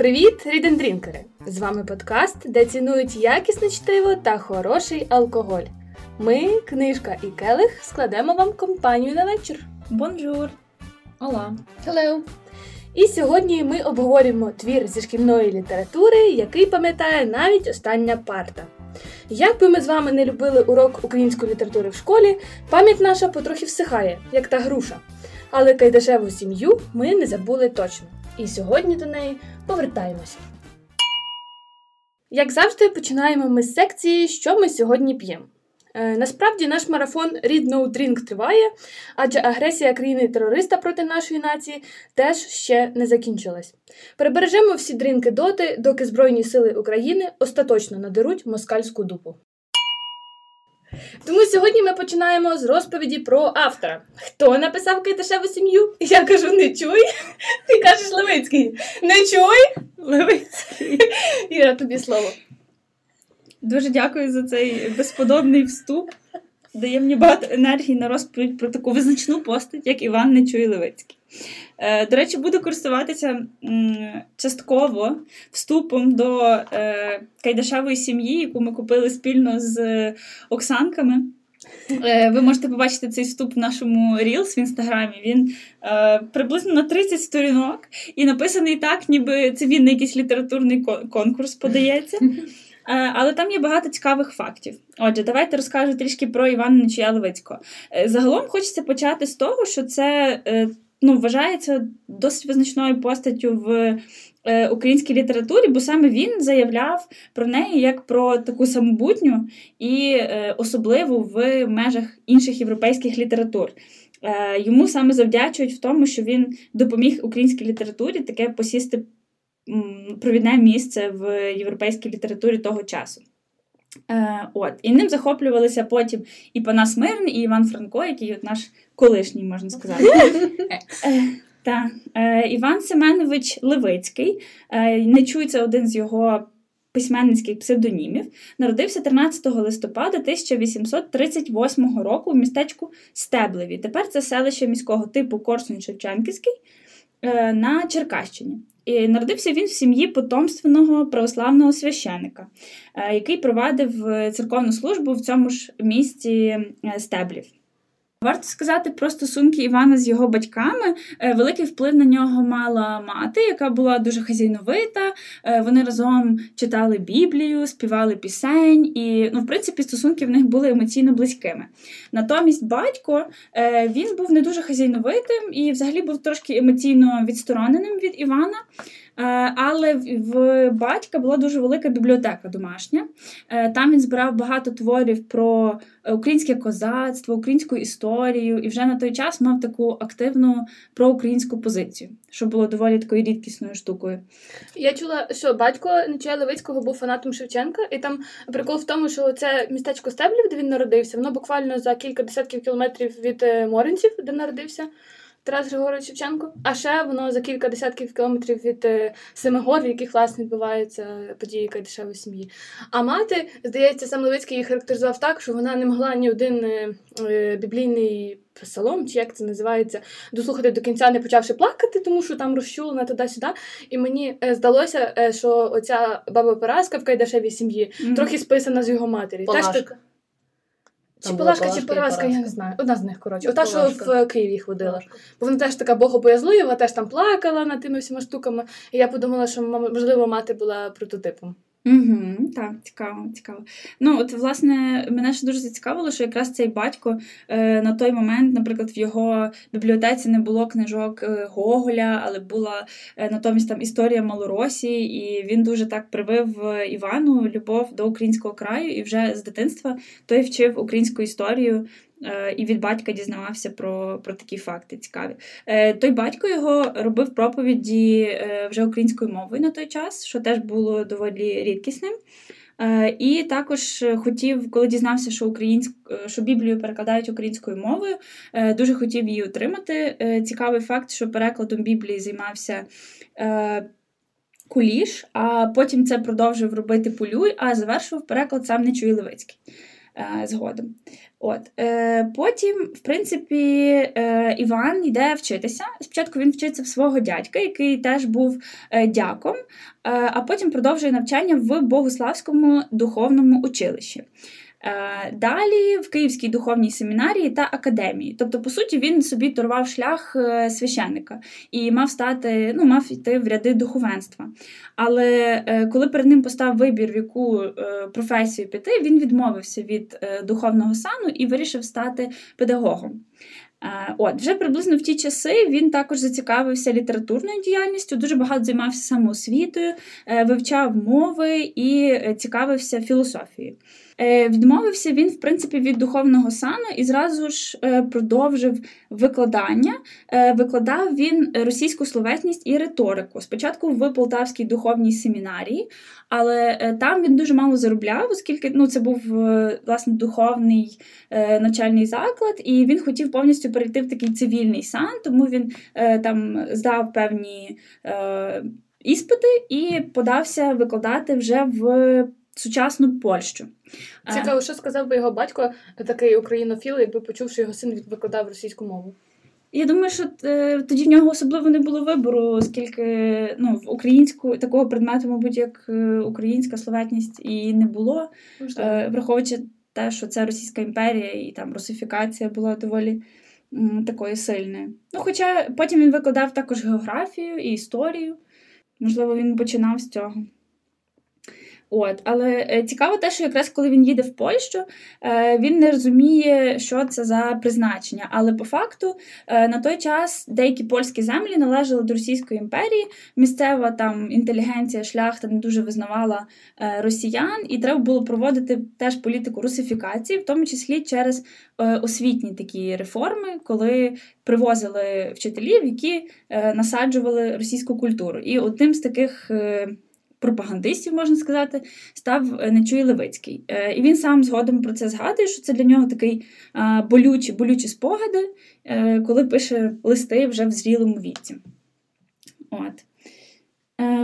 Привіт, рідендрінкери! З вами подкаст, де цінують якісне чтиво та хороший алкоголь. Ми, книжка і келих, складемо вам компанію на вечір. Бонжур! Ола! Hello! І сьогодні ми обговорюємо твір зі шкільної літератури, який пам'ятає навіть остання парта. Як би ми з вами не любили урок української літератури в школі, пам'ять наша потрохи всихає, як та груша. Але кайдашеву сім'ю ми не забули точно. І сьогодні до неї повертаємося. Як завжди, починаємо ми з секції, що ми сьогодні п'ємо. Е, насправді наш марафон Read No Drink триває, адже агресія країни-терориста проти нашої нації теж ще не закінчилась. Перебережемо всі дрінки доти, доки Збройні сили України остаточно надеруть москальську дупу. Тому сьогодні ми починаємо з розповіді про автора. Хто написав Кайташеву сім'ю? Я кажу, не чуй. Ти кажеш Левицький. Не чуй? Левицький. Іра, тобі слово. Дуже дякую за цей безподобний вступ. Дає мені багато енергії на розповідь про таку визначну постать, як Іван Нечуй Левицький. Е, До речі, буду користуватися частково вступом до е, Кайдашевої сім'ї, яку ми купили спільно з Оксанками. Е, Ви можете побачити цей вступ в нашому Reels в інстаграмі. Він е, приблизно на 30 сторінок і написаний так, ніби це він на якийсь літературний конкурс подається. Е, Але там є багато цікавих фактів. Отже, давайте розкажу трішки про Івана Нечуя Левицького. Е, Загалом хочеться почати з того, що це е, ну, вважається досить визначною постаттю в українській літературі, бо саме він заявляв про неї як про таку самобутню і особливу в межах інших європейських літератур. Йому саме завдячують в тому, що він допоміг українській літературі таке посісти провідне місце в європейській літературі того часу. Е, от. І ним захоплювалися потім і Панас Мирний, і Іван Франко, який от наш колишній, можна сказати. Е, та. Е, Іван Семенович Левицький, е, не чується один з його письменницьких псевдонімів, народився 13 листопада 1838 року в містечку Стеблеві. Тепер це селище міського типу Корсунь-Шевченківський на Черкащині. І народився він в сім'ї потомственного православного священика, е, який провадив е, церковну службу в цьому ж місті е, Стеблів. Варто сказати про стосунки Івана з його батьками. Е, Великий вплив на нього мала мати, яка була дуже хазяйновита. Е, Вони разом читали Біблію, співали пісень, і ну, в принципі стосунки в них були емоційно близькими. Натомість батько е, він був не дуже хазяйновитим і взагалі був трошки емоційно відстороненим від Івана. Е, Але в- батька була дуже велика бібліотека домашня. Е, Там він збирав багато творів про е, українське козацтво, українську історію, і вже на той час мав таку активну проукраїнську позицію, що було доволі такою рідкісною штукою. Я чула, що батько Нечуя Левицького був фанатом Шевченка, і там прикол в тому, що це містечко Стеблів, де він народився, воно буквально за кілька десятків кілометрів від Моринців, де народився Тарас Григорович Шевченко. А ще воно за кілька десятків кілометрів від е, Семигор, в яких власне відбуваються події Кайдашевої сім'ї. А мати, здається, сам Левицький її характеризував так, що вона не могла ні один е, е, біблійний псалом, чи як це називається, дослухати до кінця, не почавши плакати, тому що там розчулена туди-сюди. І мені здалося, що оця баба Параска в Кайдашевій сім'ї трохи списана з його матері. Теж так- Там була Палашка, чи поразка? Параска, я не знаю. Одна з них, коротше. Ота, що Палашка. в е, Києві ходила. Бо вона теж така богобоязлива, теж там плакала над тими всіма штуками. І я подумала, що можливо мати була прототипом. Угу, так, цікаво, цікаво. Ну, от, власне, мене ще дуже зацікавило, що якраз цей батько е, на той момент, наприклад, в його бібліотеці не було книжок е, Гоголя, але була е, натомість там історія Малоросії, і він дуже так привив е, Івану любов до українського краю, і вже з дитинства той вчив українську історію. Е, І від батька дізнавався про, про такі факти цікаві. Е, Той батько його робив проповіді е, вже українською мовою на той час, що теж було доволі рідкісним. І також хотів, коли дізнався, що українськ... що Біблію перекладають українською мовою, дуже хотів її отримати. Цікавий факт, що перекладом Біблії займався. Куліш, а потім це продовжив робити Полюй, а завершив переклад сам Нечуй Левицький. Е, згодом. От. Е, Потім, в принципі, е, Іван йде вчитися. Спочатку він вчиться в свого дядька, який теж був дяком, а потім продовжує навчання в Богославському духовному училищі. Е, далі в Київській духовній семінарії та академії. Тобто, по суті, він собі торвав шлях е, священника і мав стати, ну, мав йти в ряди духовенства. Але е, коли перед ним постав вибір, в яку професію піти, він відмовився від духовного сану і вирішив стати педагогом. От, вже приблизно в ті часи він також зацікавився літературною діяльністю, дуже багато займався самоосвітою, вивчав мови і цікавився філософією. Е, відмовився він, в принципі, від духовного сану і зразу ж е, продовжив викладання. Е, викладав він російську словесність і риторику. Спочатку в Полтавській духовній семінарії, але там він дуже мало заробляв, оскільки ну, це був власне духовний навчальний заклад, і він хотів повністю перейти в такий цивільний сан, тому він там здав певні іспити і подався викладати вже в сучасну Польщу. Цікаво, що сказав би його батько, такий українофіл, якби почув, що його син викладав російську мову. Я думаю, що е, тоді в нього особливо не було вибору, оскільки ну, в українську такого предмету, мабуть, як е, українська словетність і не було, е, враховуючи те, що це Російська імперія і там русифікація була доволі такою сильною. Ну, Хоча потім він викладав також географію і історію. Можливо, він починав з цього. От, Але е, цікаво те, що якраз коли він їде в Польщу, е, він не розуміє, що це за призначення. Але по факту е, на той час деякі польські землі належали до Російської імперії. Місцева там інтелігенція, шляхта не дуже визнавала росіян, і треба було проводити теж політику русифікації, в тому числі через освітні такі реформи, коли привозили вчителів, які насаджували російську культуру. І одним з таких пропагандистів, можна сказати, став е, Нечуй Левицький. Е, і він сам згодом про це згадує, що це для нього такий болючі, болючі спогади, е, коли пише листи вже в зрілому віці. От.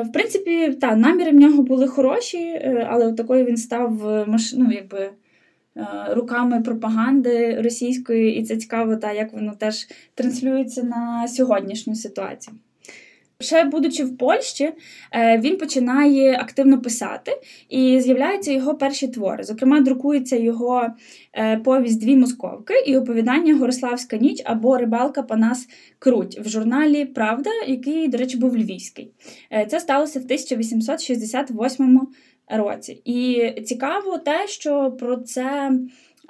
В принципі, та, наміри в нього були хороші, але такою він став ну, якби, руками пропаганди російської, і це цікаво, та, як воно теж транслюється на сьогоднішню ситуацію. Ще будучи в Польщі, е, він починає активно писати і з'являються його перші твори. Зокрема, друкується його е, повість Дві московки і оповідання Гориславська ніч або Рибалка Панас Круть в журналі Правда, який, до речі, був львівський. Е, це сталося в 1868 році. І цікаво те, що про це.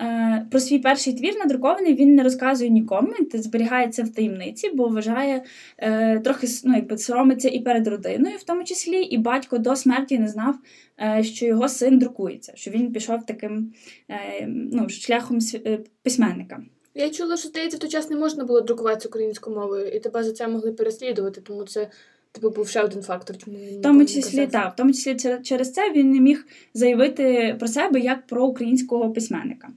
Е, про свій перший твір надрукований він не розказує нікому, він зберігається в таємниці, бо вважає е, трохи ну, якби соромиться і перед родиною, в тому числі, і батько до смерті не знав, е, що його син друкується, що він пішов таким е, ну, шляхом е, письменника. Я чула, що здається, в той час не можна було друкуватися українською мовою, і тебе за це могли переслідувати, тому це. Типу був ще один фактор, чому він в тому числі так, в тому числі через це він не міг заявити про себе як про українського письменника.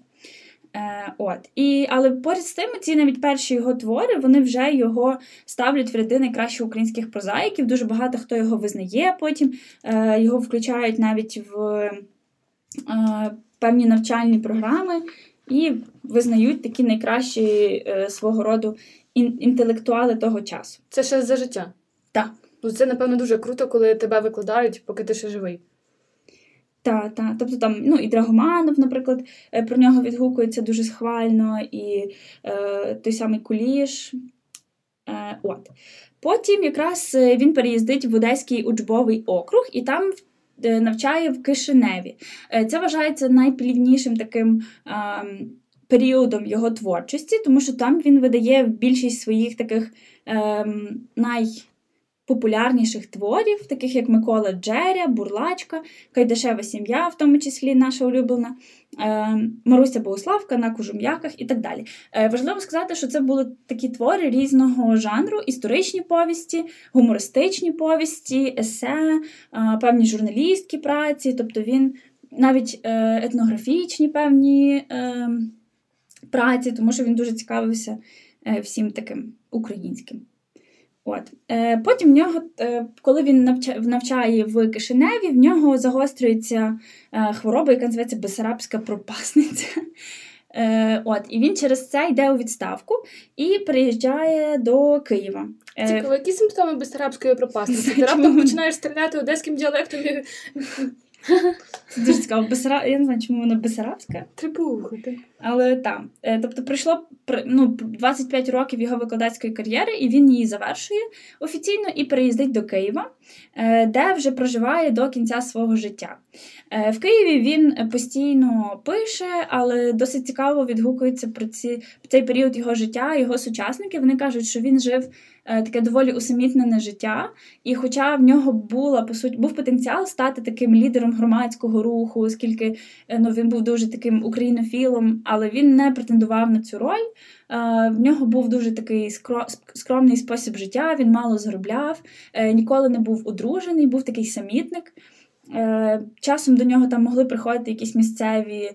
Е, от. І, Але поряд з тим, ці навіть перші його твори вони вже його ставлять в ряди найкращих українських прозаїків. Дуже багато хто його визнає потім. Е, Його включають навіть в е, певні навчальні програми і визнають такі найкращі е, свого роду ін- інтелектуали того часу. Це ще за життя. Так. Ну, Це, напевно, дуже круто, коли тебе викладають, поки ти ще живий. Так, так. Тобто там ну, і Драгоманов, наприклад, е, про нього відгукується дуже схвально, і е, той самий Куліш. Е, от. Потім якраз е, він переїздить в Одеський учбовий округ і там е, навчає в Кишиневі. Це вважається найпліднішим таким. Е, Періодом його творчості, тому що там він видає більшість своїх таких ем, най, популярніших творів, таких як Микола Джеря, Бурлачка, Кайдашева сім'я, в тому числі наша улюблена, е, Маруся Богославка на Кужум'яках і так далі. Е, важливо сказати, що це були такі твори різного жанру: історичні повісті, гумористичні повісті, есе, е, певні журналістські праці, тобто він навіть етнографічні певні праці, тому що він дуже цікавився всім таким українським. От. Е, Потім в нього, е, коли він навча- навчає в Кишиневі, в нього загострюється е, хвороба, яка називається Бесарабська пропасниця. От, і він через це йде у відставку і приїжджає до Києва. Цікаво, які симптоми безарабської пропасниці? Ти раптом починаєш стріляти одеським діалектом Це дуже цікаво. Бесара... Я не знаю, чому вона Бесарабська. трибухати. Але так, Е, тобто пройшло ну, 25 років його викладацької кар'єри, і він її завершує офіційно і переїздить до Києва, де вже проживає до кінця свого життя. Е, В Києві він постійно пише, але досить цікаво відгукується про ці, цей період його життя. Його сучасники вони кажуть, що він жив е, таке доволі усамітнене життя, і хоча в нього була по суті був потенціал стати таким лідером громадського руху, оскільки е, ну, він був дуже таким українофілом, але він не претендував на цю роль. Е, В нього був дуже такий скромний спосіб життя, він мало заробляв, е, ніколи не був одружений, був такий самітник. Е, Часом до нього там могли приходити якісь місцеві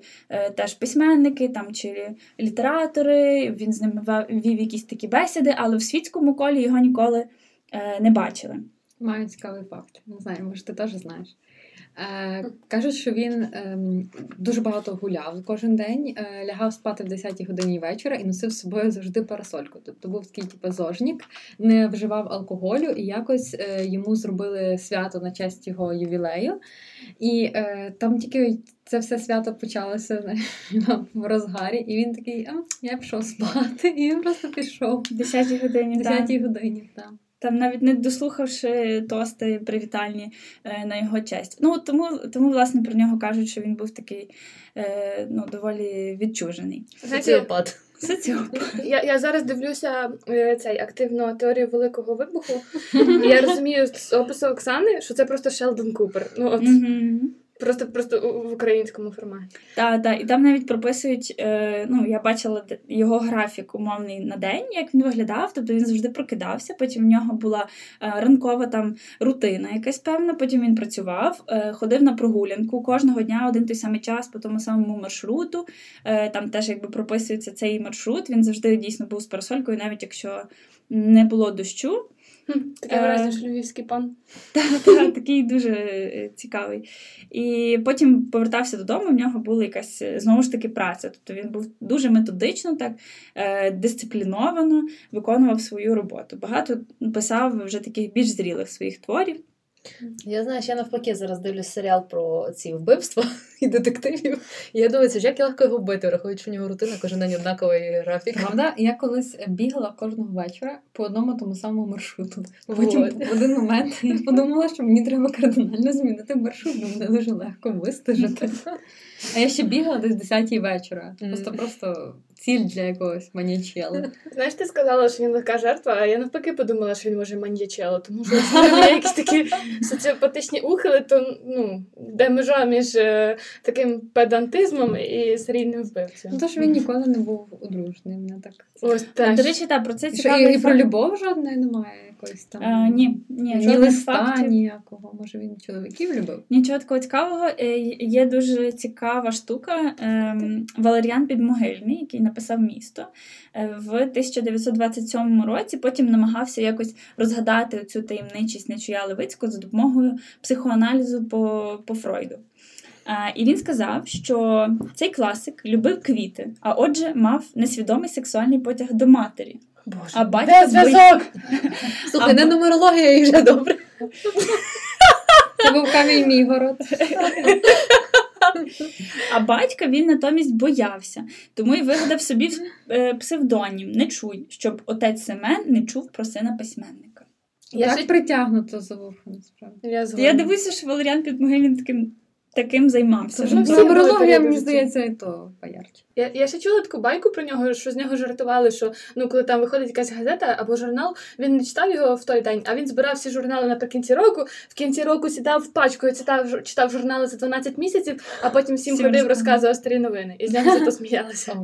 теж письменники там, чи літератори. Він з ними вів якісь такі бесіди, але в світському колі його ніколи не бачили. Маю цікавий факт. Не знаю, може, ти теж знаєш. Е, кажуть, що він ем, дуже багато гуляв кожен день, е, лягав спати в 10-й годині вечора і носив з собою завжди парасольку. Тобто був такий типу, зожнік, не вживав алкоголю, і якось е, йому зробили свято на честь його ювілею. І е, там тільки це все свято почалося знаєш, в розгарі, і він такий, а, я пішов спати, і він просто пішов. В 10 годині. В 10-й годині, так. Там навіть не дослухавши тости привітальні е, на його честь. Ну тому, тому власне про нього кажуть, що він був такий е, ну, доволі відчужений. Соціопат. Соціопат. я, я зараз дивлюся е, цей активно теорію великого вибуху. Я розумію з опису Оксани, що це просто Шелдон Купер. Ну от Мгм. Просто просто в українському форматі. Та, та, і там навіть прописують, е, ну, я бачила його графік умовний на день, як він виглядав. Тобто він завжди прокидався, потім в нього була е, ранкова там рутина якась певна, потім він працював, е, ходив на прогулянку кожного дня один той самий час по тому самому маршруту. Е, там теж якби прописується цей маршрут. Він завжди дійсно був з парасолькою, навіть якщо не було дощу. Таке враження, що львівський пан. Та, та, такий дуже е, цікавий. І потім повертався додому, в нього була якась е, знову ж таки праця. Тобто він був дуже методично, так е, дисципліновано виконував свою роботу. Багато писав вже таких більш зрілих своїх творів. Я знаю, що я навпаки зараз дивлюсь серіал про ці вбивства і детективів. І я думаю, як легко його вбити, враховуючи, у нього рутина кожен день однаковий графік. Правда, я колись бігала кожного вечора по одному тому самому маршруту. Потім в один момент я подумала, що мені треба кардинально змінити маршрут, бо мене дуже легко вистежити. А я ще бігала десь 10 вечора. Просто просто ціль для якогось манічела. Знаєш, ти сказала, що він легка жертва, а я навпаки подумала, що він може маньячело, тому що нього є якісь такі соціопатичні ухили, то ну, де межа між е, таким педантизмом і серійним вбивцем. Ну, тож він ніколи не був одружений. Мене так. Ось До речі, так, про це Що, цікавий і, і про любов жодної немає якоїсь там. Е, ні, ні, Ні листа, ніякого. Може він чоловіків любив? Нічого такого цікавого. Е, Є дуже цікава штука. ем, Валеріан Підмогильний, який написав місто е, в 1927 році. Потім намагався якось розгадати цю таємничість Нечуя Левицького за допомогою психоаналізу по, по Фройду. Е, І він сказав, що цей класик любив квіти, а отже, мав несвідомий сексуальний потяг до матері. Боже, А батько де зв'язок? Слухай, А не нумерологія і вже добре. Це був камінь Мігород. А батька він натомість боявся, тому й вигадав собі е, псевдонім не чуй, щоб отець Семен не чув про сина письменника. Я так ще- притягнуто за вухо, насправді. Я. Я дивлюся, що Валеріан Підмогильний таким, таким займався. Ну, мені здається, і то поярче. Я, я ще чула таку байку про нього, що з нього жартували, що ну коли там виходить якась газета або журнал, він не читав його в той день, а він збирав всі журнали наприкінці року. В кінці року сідав пачкою, читав жу- читав журнали за 12 місяців, а потім всім ходив, розказував. старі новини. І з нього зато сміялися.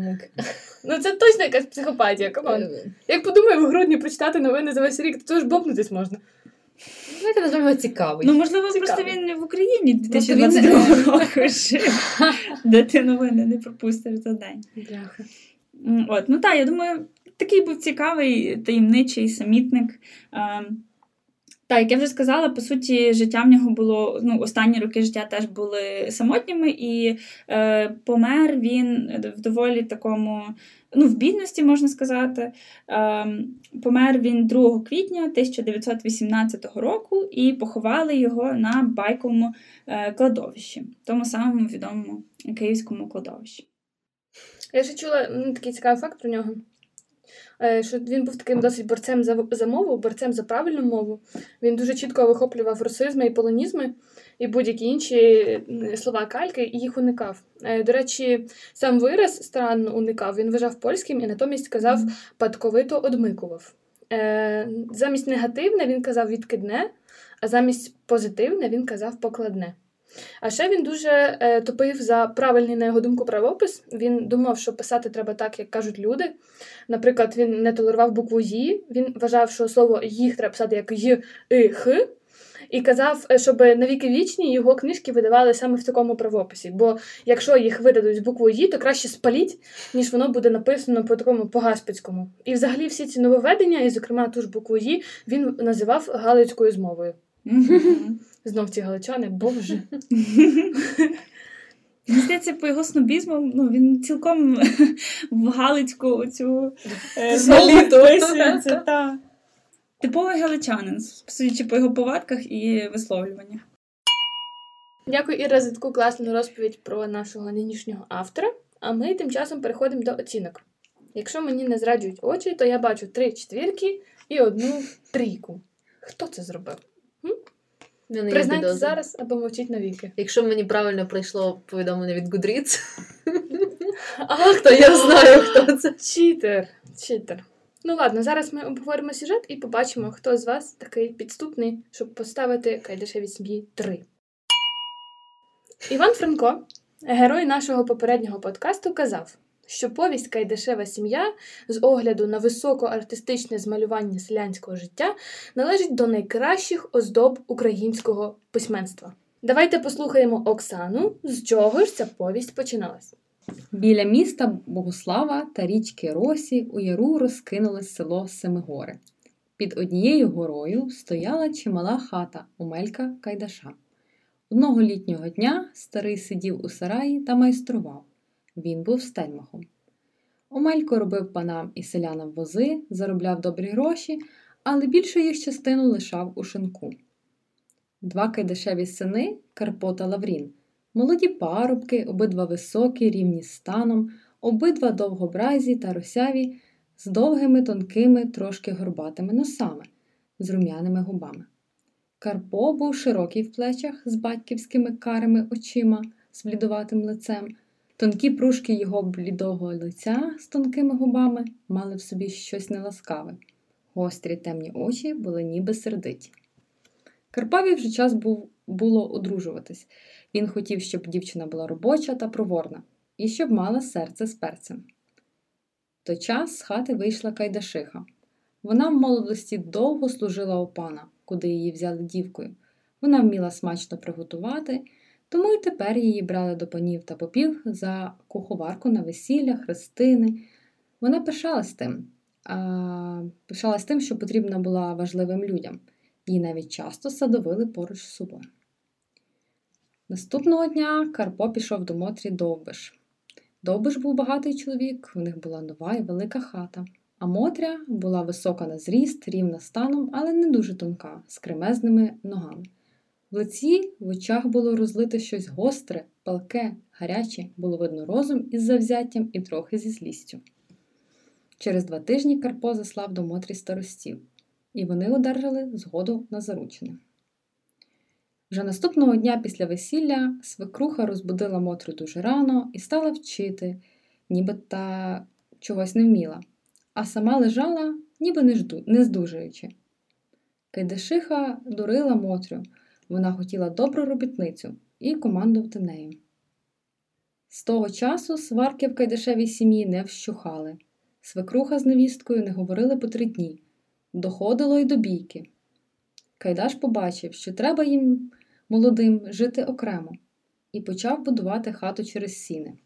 Ну це точно якась психопатія. Come on. Як подумаю, в грудні прочитати новини за весь рік, то ж йобнутись можна. Давайте називаємо цікавий. Ну, можливо, цікавий. просто він не в Україні Просто він не- 2022 року жив, де ти новини не пропустиш за день. Бляха. От, ну так, я думаю, такий був цікавий таємничий самітник. Так, як я вже сказала, по суті, життя в нього було ну, останні роки життя теж були самотніми, і е, помер він в доволі такому, ну, в бідності, можна сказати. Е, помер він 2 квітня 1918 року і поховали його на байковому е, кладовищі, тому самому відомому київському кладовищі. Я ще чула такий цікавий факт про нього. Е, Що він був таким досить борцем за, за мову, борцем за правильну мову. Він дуже чітко вихоплював русизми і полонізми і будь-які інші слова кальки, і їх уникав. Е, До речі, сам вираз странно уникав. Він вважав польським і натомість казав падковито одмикував. Е, Замість негативне він казав відкидне, а замість позитивне він казав покладне. А ще він дуже е, топив за правильний, на його думку, правопис. Він думав, що писати треба так, як кажуть люди. Наприклад, він не толерував букву «ї», він вважав, що слово їх треба писати як «й», «и», «х», і казав, е, щоб навіки вічні його книжки видавали саме в такому правописі. Бо якщо їх видадуть з буквою «ї», то краще спаліть, ніж воно буде написано по такому по-гаспецькому. І взагалі всі ці нововведення, і, зокрема, ту ж букву «ї», він називав галицькою змовою. Знов ці галичани, боже. Мені здається, по його снобізму ну, він цілком в Галицьку цю е. Та. Типовий галичанин, судячи по його повадках і висловлюваннях. Дякую, Іра, за таку класну розповідь про нашого нинішнього автора. А ми тим часом переходимо до оцінок. Якщо мені не зраджують очі, то я бачу три четвірки і одну трійку. Хто це зробив? Признайте зараз або мовчіть навіки. Якщо мені правильно прийшло повідомлення від Goodreads, а то я знаю, хто це. Читер. Читер. Ну ладно, зараз ми обговоримо сюжет і побачимо, хто з вас такий підступний, щоб поставити Кайдашеві сім'ї 3. Іван Франко, герой нашого попереднього подкасту, казав, що повість Кайдашева сім'я з огляду на високоартистичне змалювання селянського життя належить до найкращих оздоб українського письменства. Давайте послухаємо Оксану, з чого ж ця повість починалась. Біля міста Богослава та річки Росі у яру розкинулось село Семигори. Під однією горою стояла чимала хата Омелька Кайдаша. Одного літнього дня старий сидів у сараї та майстрував. Він був стельмахом. Омелько робив панам і селянам вози, заробляв добрі гроші, але більшу їх частину лишав у шинку. Два кайдашеві сини Карпо та Лаврін Молоді парубки, обидва високі, рівні станом, обидва довгобразі та росяві, з довгими, тонкими, трошки горбатими носами, з рум'яними губами. Карпо був широкий в плечах з батьківськими карими очима, з блідуватим лицем. Тонкі пружки його блідого лиця з тонкими губами мали в собі щось неласкаве. Гострі темні очі були ніби сердиті. Карпові вже час був, було одружуватись. Він хотів, щоб дівчина була робоча та проворна, і щоб мала серце з перцем. Той час з хати вийшла Кайдашиха. Вона в молодості довго служила у пана, куди її взяли дівкою. Вона вміла смачно приготувати, тому й тепер її брали до панів та попів за куховарку на весілля, хрестини. Вона пишалась тим, а, пишалась тим, що потрібна була важливим людям. Її навіть часто садовили поруч з собою. Наступного дня Карпо пішов до Мотрі Довбиш. Довбиш був багатий чоловік, у них була нова і велика хата. А Мотря була висока на зріст, рівна станом, але не дуже тонка, з кремезними ногами. В лиці в очах було розлите щось гостре, палке, гаряче, було видно розум із завзяттям і трохи зі злістю. Через два тижні Карпо заслав до Мотрі старостів, і вони одержали згоду на заручене. Вже наступного дня після весілля свекруха розбудила Мотрю дуже рано і стала вчити, ніби та чогось не вміла, а сама лежала, ніби не здужуючи. Кайдашиха дурила Мотрю, вона хотіла добру робітницю і командувати нею. З того часу сварки в Кайдашевій сім'ї не вщухали. Свекруха з невісткою не говорили по три дні. Доходило й до бійки. Кайдаш побачив, що треба їм молодим жити окремо, і почав будувати хату через сіни.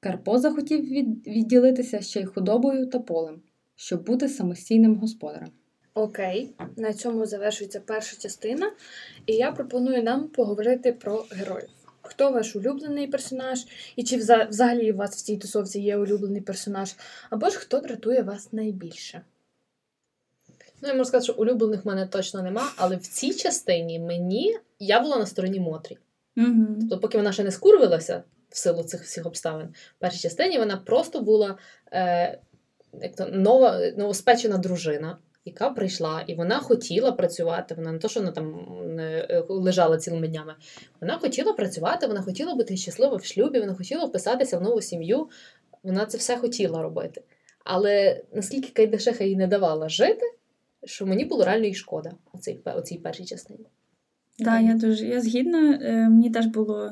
Карпо захотів відділитися ще й худобою та полем, щоб бути самостійним господарем. Окей, на цьому завершується перша частина, і я пропоную нам поговорити про героїв. Хто ваш улюблений персонаж, і чи взагалі у вас в цій тусовці є улюблений персонаж, або ж хто дратує вас найбільше? Ну, я можу сказати, що улюблених в мене точно нема, але в цій частині мені я була на стороні Мотрі. Угу. Тобто, поки вона ще не скурвилася в силу цих всіх обставин, в першій частині вона просто була е, як то, нова, новоспечена дружина, яка прийшла, і вона хотіла працювати. Вона не то, що вона там е, лежала цілими днями. Вона хотіла працювати, вона хотіла бути щаслива в шлюбі, вона хотіла вписатися в нову сім'ю. Вона це все хотіла робити. Але наскільки Кайдашеха їй не давала жити, що мені було реально і шкода у цій, у цій першій частині. Так, я дуже я згідна. Е, мені теж було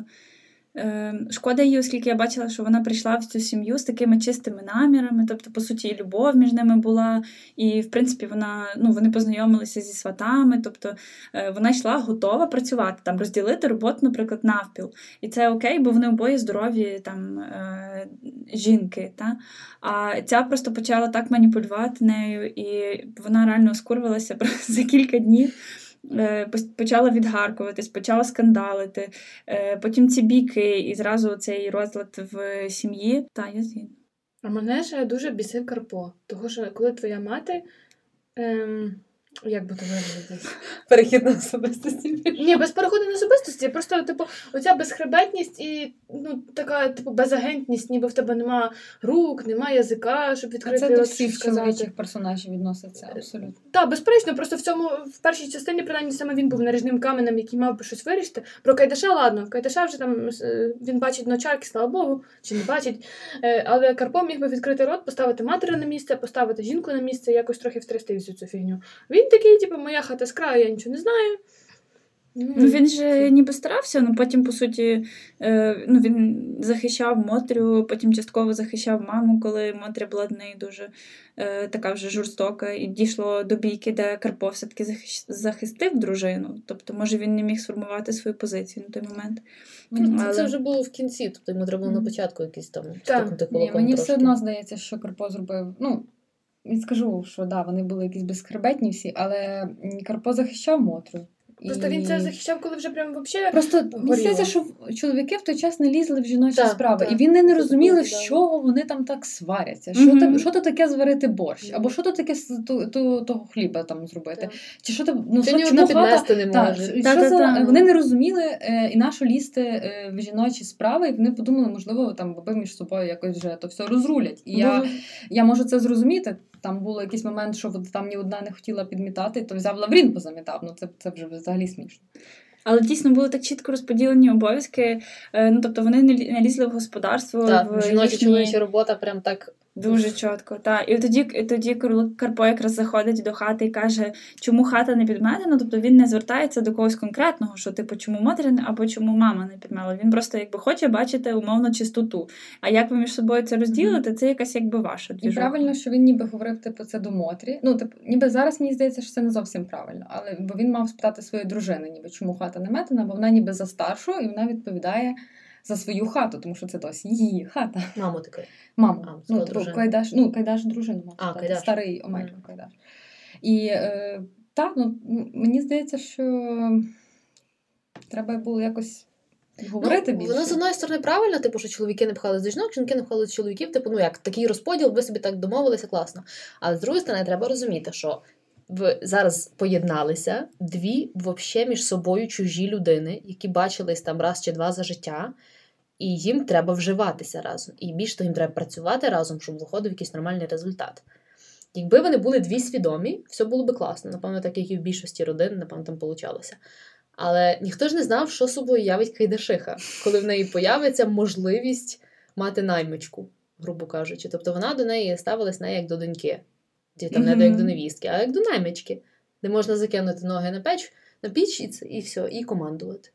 шкода її, оскільки я бачила, що вона прийшла в цю сім'ю з такими чистими намірами. Тобто, по суті, і любов між ними була. І, в принципі, вона ну, вони познайомилися зі сватами. Тобто е, вона йшла готова працювати, там розділити роботу, наприклад, навпіл. І це окей, бо вони обоє здорові там е, жінки. Та? А ця просто почала так маніпулювати нею, і вона реально оскурвилася за кілька днів. Е, почала відгаркуватись, почала скандалити, е, потім ці біки, і зразу цей розлад в сім'ї. Та я згідна. А мене ще дуже бісив Карпо, тому що коли твоя мати. Ем... Як би то виразитись? Перехід на особистості. Ні, без переходу на особистості, просто, типу, оця безхребетність і ну, така, типу, безагентність, ніби в тебе нема рук, нема язика, щоб А відкрити це до всіх чоловічих персонажів відноситься абсолютно. Так, безперечно, просто в цьому в першій частині, принаймні, саме він був наріжним каменем, який мав би щось вирішити. Про Кайдаша, ладно, Кайдаша вже там е, він бачить ночарки, слава Богу, чи не бачить. Е, Але Карпо міг би відкрити рот, поставити матері на місце, поставити жінку на місце, якось трохи втрясти всю цю фігню. Він такий, типу, моя хата з краю, я нічого не знаю. Ну, він же ніби старався, але потім, по суті, е, ну, він захищав Мотрю, потім частково захищав маму, коли Мотря була до неї дуже е, така вже жорстока, і дійшло до бійки, де Карпо все-таки захистив дружину. Тобто, може, він не міг сформувати свою позицію на той момент. Мені Але- це вже було в кінці, тобто йому треба було на початку якийсь там Так. Ні, мені трошки. все одно здається, що Карпо зробив. Ну, не скажу, що да, вони були якісь безхребетні всі, але Карпо захищав Мотрю. Просто І- він це захищав, коли вже прям взагалі. Просто здається, що чоловіки в той час не лізли в жіночі Так, справи, так. і вони не розуміли, з чого вони там так сваряться. Що, то, що то таке зварити борщ, або що то таке з ту- того хліба там зробити. Так. Чи що то ну що, чому хата піднести не так, може. що Та-та-та. за- вони не розуміли е, і на що лізти е, в жіночі справи, і вони подумали, можливо, там баби між собою якось вже то все розрулять. І я, я можу це зрозуміти. Там було якийсь момент, що там ні одна не хотіла підмітати, то взяв Лаврін позамітав. Ну це, це вже взагалі смішно. Але дійсно були так чітко розподілені обов'язки. е, Ну, тобто вони не не лізли в господарство, Так, в жіноча їхні... чоловіча робота прям так. Дуже чітко, так. І тоді, і тоді Кар- Карпо якраз заходить до хати і каже, чому хата не підметена. Тобто він не звертається до когось конкретного, що типу, чому Мотря або чому мама не підмела. Він просто якби хоче бачити умовно чистоту. А як ви між собою це розділите, це якась якби ваша І правильно, що він ніби говорив типу, це до Мотрі. Ну, типу, ніби зараз мені здається, що це не зовсім правильно. Але бо він мав спитати своєї дружини, ніби чому хата не метена, бо вона ніби за старшу, і вона відповідає за свою хату, тому що це досі її хата. Мамо така. Маму. А, ну, типу, дружина. Кайдаш, ну, Кайдаш дружину мав А. Кайдаш. Старий Омелько Мгм. Кайдаш. І е, так, ну, мені здається, що треба було якось говорити ну, більше. Воно з одної сторони правильно, типу, що чоловіки не пхали з жінок, жінки не пхали з чоловіків. Типу, ну як такий розподіл, ви собі так домовилися, класно. Але з другої сторони, треба розуміти, що в зараз поєдналися дві взагалі між собою чужі людини, які бачились там раз чи два за життя, і їм треба вживатися разом. І більше того, їм треба працювати разом, щоб виходив якийсь нормальний результат. Якби вони були дві свідомі, все було би класно. Напевно, так як і в більшості родин, напевно, там получалося. Але ніхто ж не знав, що собою явить Кайдашиха, коли в неї появиться можливість мати наймичку, грубо кажучи. Тобто вона до неї ставилась не як до доньки, там не до як до невістки, а як до наймички, де можна закинути ноги на печ, на піч і, це, і все, і командувати.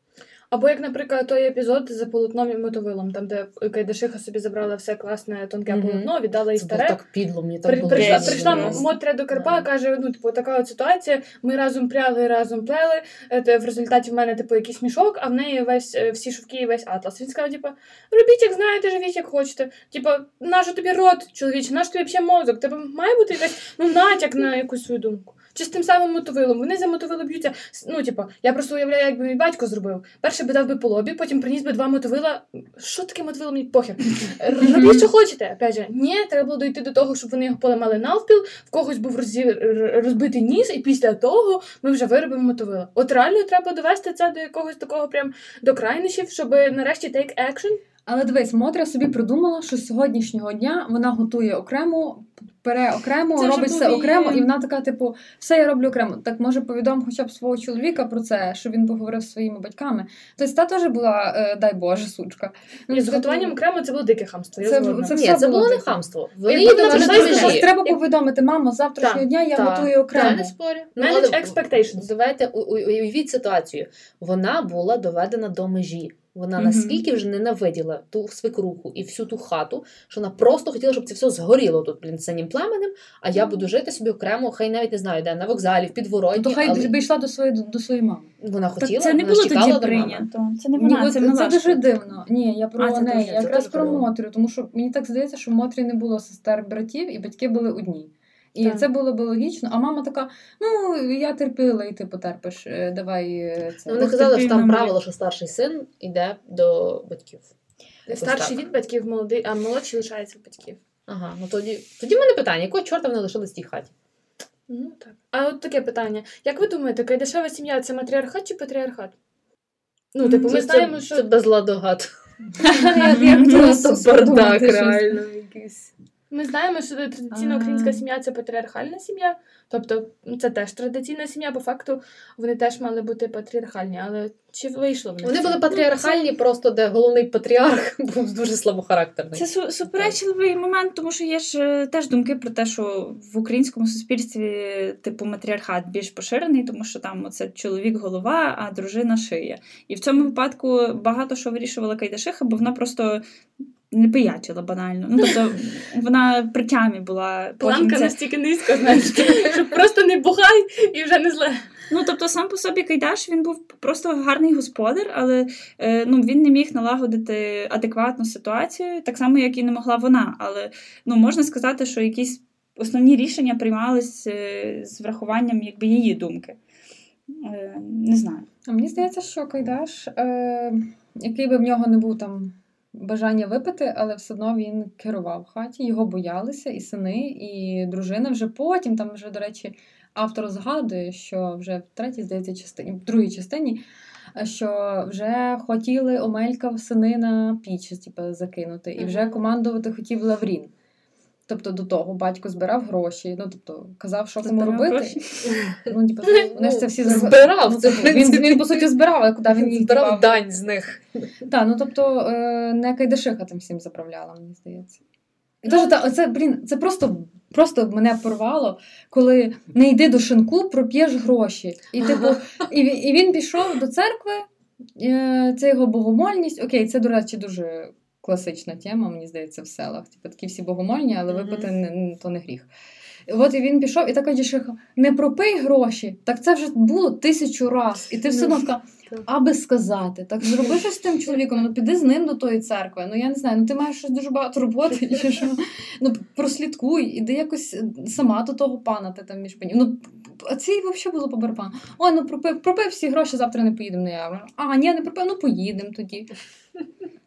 Або як, наприклад, той епізод за полотном і мотовилом, там, де Кайдашиха собі забрала все класне тонке Мгм. полотно, віддала і Це старе. так підло, мені так При, було прийшла, прийшла. Мотря до Карпа, Да. каже: ну, типу, така от ситуація. Ми разом пряли, разом плели. е, В результаті в мене типу якийсь мішок, а в неї весь е, всі шовки і весь атлас. Він сказав, типу, робіть, як знаєте, живіть, як хочете. Типу, нащо тобі рот, чоловіче, наш тобі взагалі мозок? Тебе має бути якась ну натяк на якусь свою думку. Чи з тим самим мотовилом. Вони за мотовило б'ються. Ну, типу, я просто уявляю, як би мій батько зробив. Перше би дав би по лобі, потім приніс би два мотовила. Що таке мотовило, мені похер. Робіть, що хочете. Опять же, ні, треба було дойти до того, щоб вони його поламали навпіл, в когось був розбитий ніс, і після того ми вже виробимо мотовила. От реально треба довести це до якогось такого прям до крайнощів, щоб нарешті take action. Але дивись, Мотря собі придумала, що з сьогоднішнього дня вона готує окремо, бере окремо, Це робить все окремо, і вона така, типу, все я роблю окремо. Так може повідом хоча б свого чоловіка про це, що він поговорив зі своїми батьками. Тобто та теж була, е, дай Боже, сучка. Ну, І з готуванням окремо це було дике хамство. Я Це- це Ні, це було не хамство. Треба повідомити, мамо, завтрашнього дня я готую Я окремо. не спорю. Ну, Manage expectations. Давайте уявіть ситуацію. Вона була доведена до межі. Вона наскільки вже ненавиділа ту свекруху і всю ту хату, що вона просто хотіла, щоб це все згоріло тут, блін, синім племенем, а я буду жити собі окремо, хай навіть не знаю, де на вокзалі, в підворотні. То хай але би йшла до своєї до своєї мами. вона хотіла, це не було тоді прийнято. Це не Ні, вона, от це це, Милашка. дуже дивно. Ні, я про А, неї, це якраз про. Мотрю, тому що мені так здається, що в Мотрі не було сестер братів, і батьки були одні. І Так. це було би логічно. А мама така: ну я терпила, і ти потерпиш. е, Давай е, це. Ну, вони казали, що там правило, що старший син йде до батьків. Старший від батьків молодий, а молодший лишається в батьків. Ага, ну тоді, тоді в мене питання, якого чорта вони лишились в тій хаті? Ну так. А от таке питання: як ви думаєте, кайдашева сім'я це матріархат чи патріархат? Ну, типу, ми Це- знаємо, це, що це безладогат. Я, хотіла бардак, реально якийсь. Ми знаємо, що традиційна українська сім'я це патріархальна сім'я, тобто це теж традиційна сім'я, по факту вони теж мали бути патріархальні, але чи вийшло в них? Вони були патріархальні, просто де головний патріарх був дуже слабохарактерний. Це суперечливий момент, тому що є ж е, теж думки про те, що в українському суспільстві типу матріархат більш поширений, тому що там оце чоловік голова, а дружина шия. І в цьому випадку багато що вирішувала Кайдашиха, бо вона просто не пиячила банально. Ну тобто вона при тямі була. Планка це... настільки низько, знаєш, щоб просто не бухай і вже не зле. Ну, тобто, сам по собі Кайдаш він був просто гарний господар, але е, ну, він не міг налагодити адекватну ситуацію, так само, як і не могла вона. Але ну, можна сказати, що якісь основні рішення приймались е, з врахуванням якби, її думки. Е, не знаю. А мені здається, що Кайдаш, е, який би в нього не був там бажання випити, але все одно він керував в хаті, його боялися, і сини, і дружина вже потім, там вже, до речі, автор згадує, що вже в третій, здається, частині, в другій частині. е, Що вже хотіли Омелька в сини на піч типу, закинути, і вже командувати хотів Лаврін. Тобто до того батько збирав гроші, ну тобто казав, що кому робити. гроші? Ну, типу, вони ж це всі збирав, Ну, це, типу, він, він, по суті, збирав, але куди він їх збирав дівав? дань з них. Так, ну тобто е, не Кайдашиха тим всім заправляла, мені здається. І Ну, теж, та, оце, блін, це просто, просто мене порвало, коли не йди до шинку, проп'єш гроші. І, типу, і, і він пішов до церкви, е, це його богомольність. Окей, це, до речі, дуже класична тема, мені здається, в селах. Типу, такі всі богомольні, але випити не, то не гріх. От і він пішов, і така дішиха, не пропий гроші, так це вже було тисячу раз. І ти все Ну, одно така, так. аби сказати, так зроби щось з тим чоловіком, ну піди з ним до тої церкви. Ну я не знаю, ну ти маєш щось дуже багато роботи, чи що. Ну прослідкуй, іди якось е, сама до того пана, ти там між панів. Ну а цій взагалі було по барабану. Ой, ну пропив, пропив всі гроші, завтра не поїдемо на явно. А, ні, не пропив, ну поїдемо тоді.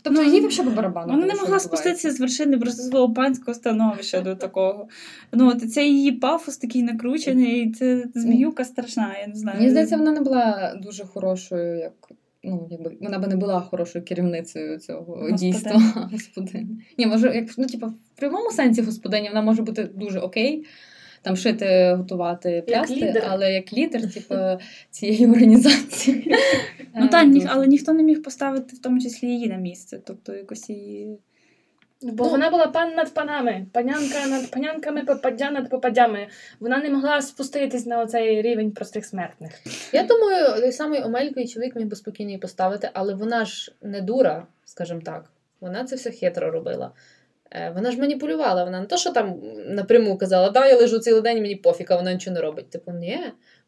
Тобто Ну, їй взагалі по барабану. Вона не могла спуститися з вершини просто свого панського становища до такого. Ну, от це її пафос такий накручений, і це зміюка страшна, я не знаю. Мені здається, вона не була дуже хорошою, як. Ну, якби вона би не була хорошою керівницею цього Господиня. дійства господині. Ні, може, як ну, типу, в прямому сенсі господиня вона може бути дуже окей, там шити, готувати плясти, лідер. але як лідер, типу, цієї організації. Ну е, та, ні, але ніхто не міг поставити в тому числі її на місце. Тобто якось її. Бо Ну. вона була пан над панами, панянка над панянками, попадя над попадями. Вона не могла спуститись на оцей рівень простих смертних. Я думаю, той самий Омелько і чоловік міг би спокійно її поставити, але вона ж не дура, скажімо так. Вона це все хитро робила. Е, Вона ж маніпулювала, вона не то, що там напряму казала, да, я лежу цілий день, мені пофіг, а вона нічого не робить. Типу, ні.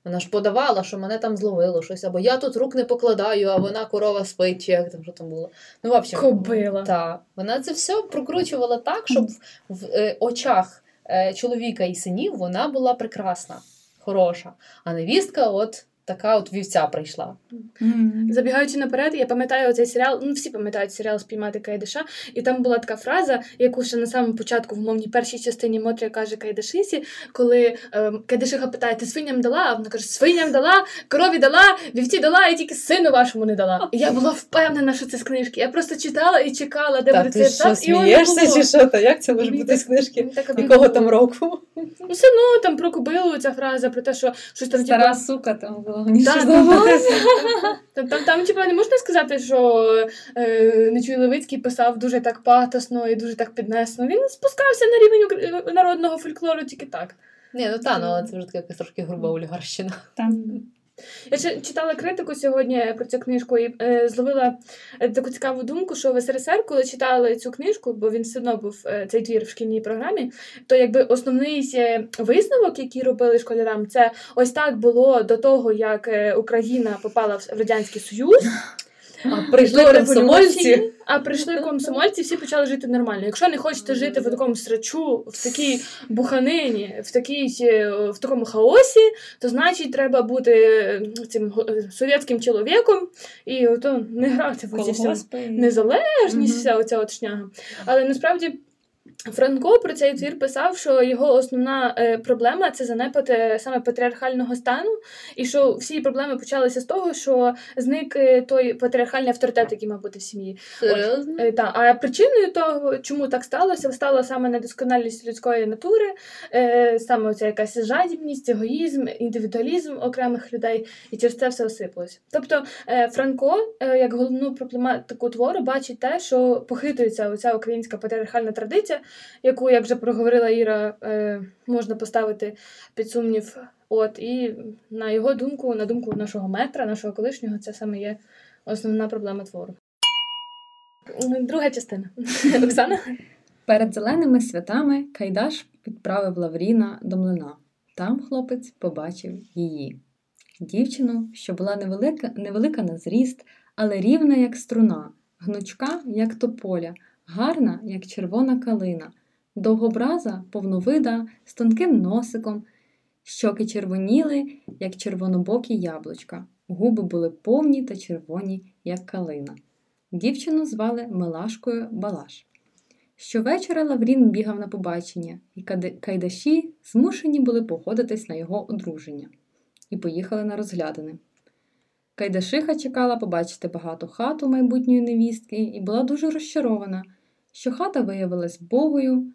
Вона ж подавала, що мене там зловило щось, або я тут рук не покладаю, а вона корова спить, чи як там що там було. Ну, в общем, Кобила. Так. Вона це все прокручувала так, щоб в, в е, очах е, чоловіка і синів вона була прекрасна, хороша. А невістка, от така от вівця прийшла. М. Забігаючи наперед, я пам'ятаю цей серіал, ну всі пам'ятають серіал Спіймати Кайдаша, і там була така фраза, яку ще на самому початку в мовній першій частині Мотря каже Кайдашисі, коли е, Кайдашиха питає, ти свиням дала? А вона каже, свиням дала, корові дала, вівці дала, і тільки сину вашому не дала. І я була впевнена, що це з книжки. Я просто читала і чекала, де буде цей етап, не було. що? Та як це може бути з книжки? Обідно було. року? Ну, все одно там про кобилу ця фраза, про те, що щось там Стара типу, сука там головніше. Так, здавалося. Там, там, там типу, не можна сказати, що е, Нечуй Левицький писав дуже так патосно і дуже так піднесно. Він спускався на рівень народного фольклору тільки так. Ні, ну та, ну але це вже така якась трошки груба олігарщина. Там. Я читала критику сьогодні про цю книжку і е, зловила е, таку цікаву думку, що в СРСР, коли читали цю книжку, бо він все одно був е, цей твір в шкільній програмі, то якби основний е, висновок, який робили школярам, це ось так було до того, як е, Україна попала в Радянський Союз. А прийшли комсомольці. а прийшли комсомольці, всі почали жити нормально. Якщо не хочете жити в такому срачу, в такій буханині, в такій, е, в такому хаосі, то значить треба бути е, цим е, совєтським чоловіком і ото не грати в ці всі незалежність, вся оця от шняга. Але насправді. Франко про цей твір писав, що його основна е, проблема це занепад е, саме патріархального стану, і що всі проблеми почалися з того, що зник е, той патріархальний авторитет, який мав бути в сім'ї. Серйозно? Е, та, а причиною того, чому так сталося, стала саме недосконалість людської натури, саме оця якась жадібність, егоїзм, індивідуалізм окремих людей, і через це все осипалось. Тобто Франко, як головну проблематику твору, бачить те, що похитується оця українська патріархальна традиція, яку, як вже проговорила Іра, е, можна поставити під сумнів. От, і на його думку, на думку нашого метра, нашого колишнього, це саме є основна проблема твору. Друга частина. Оксана? Перед зеленими святами Кайдаш відправив Лавріна до млина. Там хлопець побачив її. Дівчину, що була невелика, невелика на зріст, але рівна, як струна, гнучка, як тополя, гарна, як червона калина, довгобраза, повновида, з тонким носиком, щоки червоніли, як червонобокі яблучка, губи були повні та червоні, як калина. Дівчину звали Милашкою Балаш. Щовечора Лаврін бігав на побачення, і кайдаші змушені були погодитись на його одруження і поїхали на розглядини. Кайдашиха чекала побачити багату хату майбутньої невістки і була дуже розчарована, що хата виявилась богою.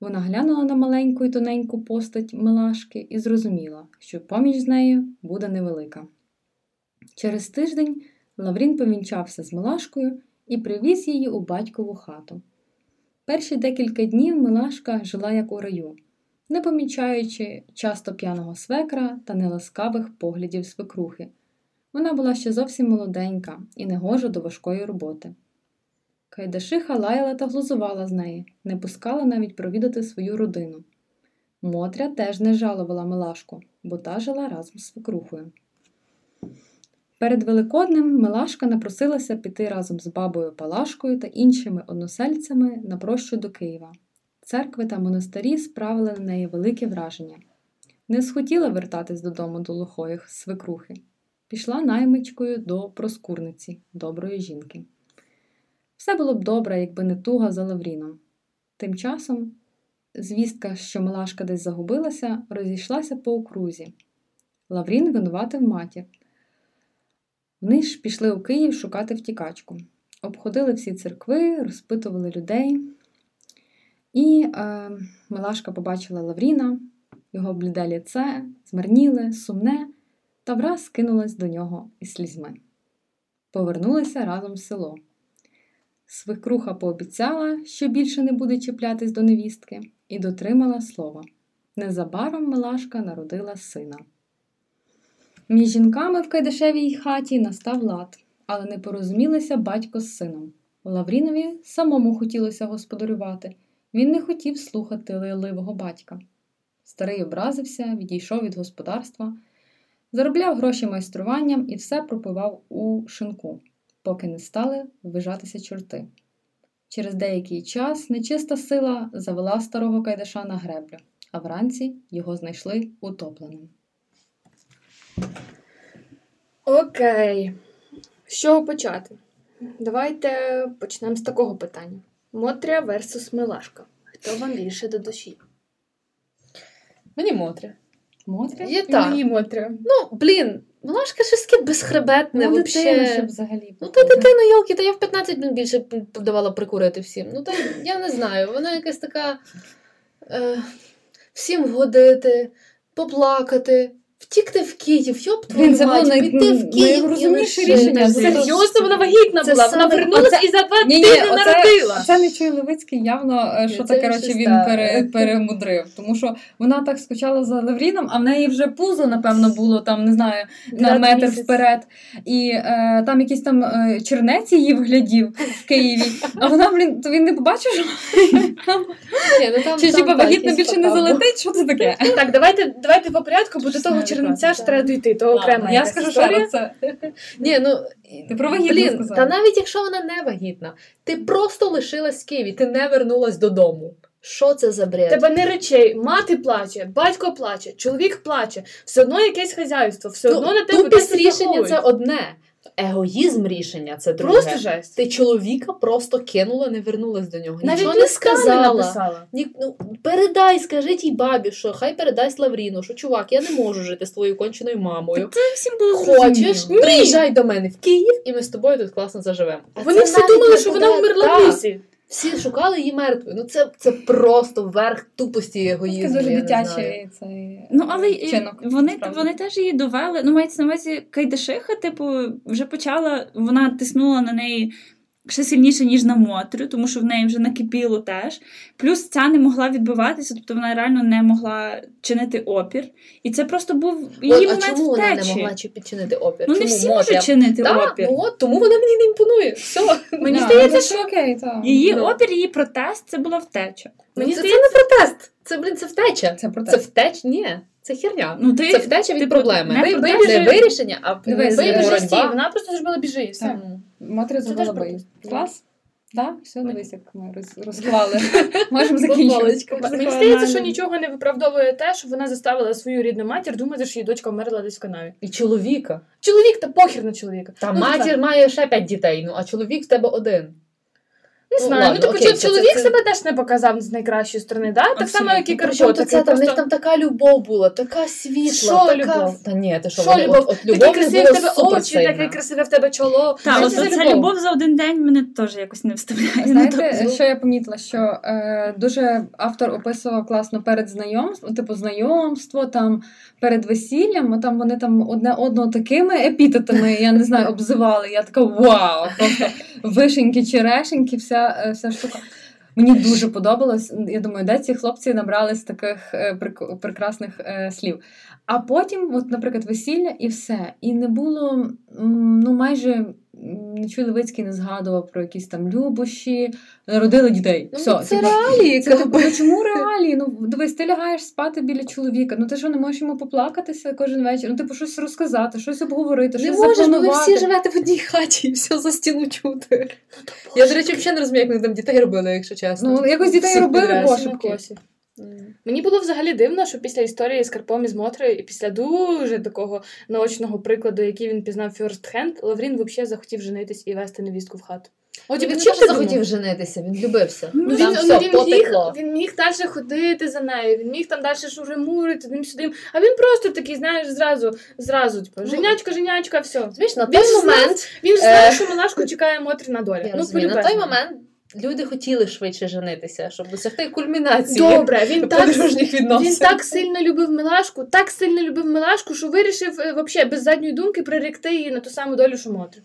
Вона глянула на маленьку і тоненьку постать Милашки і зрозуміла, що поміч з нею буде невелика. Через тиждень Лаврін повінчався з Милашкою і привіз її у батькову хату. Перші декілька днів Милашка жила як у раю, не помічаючи часто п'яного свекра та неласкавих поглядів свекрухи. Вона була ще зовсім молоденька і негожа до важкої роботи. Кайдашиха лаяла та глузувала з неї, не пускала навіть провідати свою родину. Мотря теж не жалувала Милашку, бо та жила разом з свекрухою. Перед Великоднем Милашка напросилася піти разом з бабою Палашкою та іншими односельцями на прощу до Києва. Церкви та монастирі справили на неї велике враження. Не схотіла вертатись додому до лихої свекрухи. Пішла наймичкою до проскурниці, доброї жінки. Все було б добре, якби не туга за Лавріном. Тим часом звістка, що Милашка десь загубилася, розійшлася по окрузі. Лаврін винуватив матір. Вони ж пішли у Київ шукати втікачку. Обходили всі церкви, розпитували людей. І е, Милашка побачила Лавріна, його бліде ліце, змарніле, сумне, та враз кинулась до нього із слізьми. Повернулися разом в село. Свекруха пообіцяла, що більше не буде чіплятись до невістки, і дотримала слова. Незабаром Милашка народила сина. Між жінками в Кайдашевій хаті настав лад, але не порозумілися батько з сином. Лаврінові самому хотілося господарювати. Він не хотів слухати лиливого батька. Старий образився, відійшов від господарства, заробляв гроші майструванням і все пропивав у шинку, поки не стали ввижатися чорти. Через деякий час нечиста сила завела старого Кайдаша на греблю, а вранці його знайшли утопленим. Окей. З чого почати? Давайте почнемо з такого питання: Мотря versus Милашка. Хто вам більше до душі? Мені Мотря. Мотря? Є так. Мені Мотря. Ну, блін, Малашка щось таке безхребетне, Ну, взагалі. взагалі. Ну, та дитину, йолки, та я в 15 блін, більше подавала давала прикурити всім. Ну, та я не знаю, вона якась така. Е, всім годити, поплакати, втікти в Київ, йоп твою Блін, це було мать, най- піти в Київ і найрозумніше лишити. рішення. Це Серйозно, вона вагітна Це була. саме- Вона вернулась оце- і за два Ні, ні, тижні оце, народила. це не чує Левицький явно, е, що Ні, таке це коротше, щось він пере, перемудрив. Тому що вона так скучала за Левріном, а в неї вже пузо, напевно, було там, не знаю, на Дев'ятий метр місяць. вперед. І е, там якийсь там е, чернець її вглядів в Києві. А вона, блін, то він не побачив, що Ні, ну, там- чи там, типа так, вагітно якийсь більше не залетить? Що це таке? Так, давайте, давайте по порядку, бо до того Знаю, чернця ж треба дійти, то окремо. Я скажу що це. Ні, ну, Ти про вагітну сказала. та навіть якщо вона не вагітна, ти просто лишилась в Києві, ти не вернулась додому. Що це за бред? Тебе не речей, мати плаче, батько плаче, чоловік плаче, все одно якесь хазяйство, все одно на тебе Тупість рішення це одне. Егоїзм рішення це друге. Просто жесть. Ти чоловіка просто кинула, не вернулась до нього. Навіть Нічого не сказала. написала. Ні, ну, передай, скажи тій бабі, що хай передасть Лавріну, що чувак, я не можу жити з твоєю конченою мамою. Це всім було Хочеш, зрозуміло. приїжджай до мене в Київ, і ми з тобою тут класно заживемо. А Вони це всі навіть думали, не що буде- вона вмерла Так. в лісі. Всі шукали її мертвою. Ну це, це просто верх тупості і Це дуже дитячий цей Ну, але і вони, вони теж її довели. Ну, мається на увазі Кайдашиха, типу, вже почала, вона тиснула на неї ще сильніше, ніж на Мотрю, тому що в неї вже накипіло теж. Плюс ця не могла відбиватися, тобто вона реально не могла чинити опір. І це просто був її От, а момент чому вона не могла чи підчинити опір? Ну, не всі можуть чинити Так, опір. ну от, тому вона мені не імпонує. Все. Мені Да, здається, ну, що окей, так. Її Ну. опір, її протест це була втеча. Мені це, здається- це не протест. Це, блін, це втеча. Це про Це втеч? Ні, це херня. Ну, ти, Це втеча від ти проблеми. не Ви, ви, протест. не вирішення, а Дивись, ви е, боротьба. вона просто зробила біжи і все. Це зробила теж Клас? Так, все, на дивись, як ми розклали. Можемо закінчити. Мені здається, що нічого не виправдовує те, що вона заставила свою рідну матір думати, що її дочка вмерла десь в канаві. І чоловіка. Чоловік та похір на чоловіка. Та Ну, матір так. має ще п'ять дітей, ну а чоловік в тебе один. Не Ну, знаю. ладно, ну, типу, окей, чо- це- чоловік це- себе теж не показав з найкращої сторони, да? так само, як і Карпо. це там в них там така любов була, така світла. Що така... любов? Та ні, ти що, Що вони, любов? От, от любов в них красиві в тебе очі, таке красиве в тебе чоло. Так, Що от це за любов за один день мене теж якось не вставляє. на Знаєте, що я помітила? Що е, дуже автор описував класно перед знайомством, типу знайомство, там перед весіллям, там вони там одне одного такими епітетами, я не знаю, обзивали. Я така вау! Просто вишеньки, черешеньки, вся, е, вся штука. Мені дуже подобалось. Я думаю, де ці хлопці набрались таких е, прекрасних е, слів. А потім, от, наприклад, весілля і все. І не було ну майже нічого Левицький не згадував про якісь там любощі, народили дітей. Ну, все, це реалії. це типу, ну чому реалії? Ну дивись, ти лягаєш спати біля чоловіка. Ну ти що не можеш йому поплакатися кожен вечір? Ну типу щось розказати, щось обговорити, Не щось можеш, бо ви всі живете в одній хаті і все за стіну чути. Я, до речі, взагалі не розумію, як вони там дітей робили, якщо чесно. Ну якось дітей Всіх робили підряд. Мені було взагалі дивно, що після історії з Карпом і з Мотрою, і після дуже такого наочного прикладу, який він пізнав First Hand, Лаврін взагалі захотів женитись і вести невістку в хату. От Він він не теж захотів женитися, він любився. Ну, Ну, Там він, все, ну, він, міг, він міг далі ходити за нею, він міг там далі шуримурити, тим сюди. А він просто такий, знаєш, зразу, зразу, типу, Ну, женячка, женячка, все. Розумієш, на той знав, момент, Він ж Е. знає, що Малашку чекає Мотрина доля. я ну, розумію, на той момент люди хотіли швидше женитися, щоб досягти кульмінації. Добре, він так, відносин. він так сильно любив Милашку, так сильно любив Милашку, що вирішив е, вообще без задньої думки приректи її на ту саму долю, що Мотря.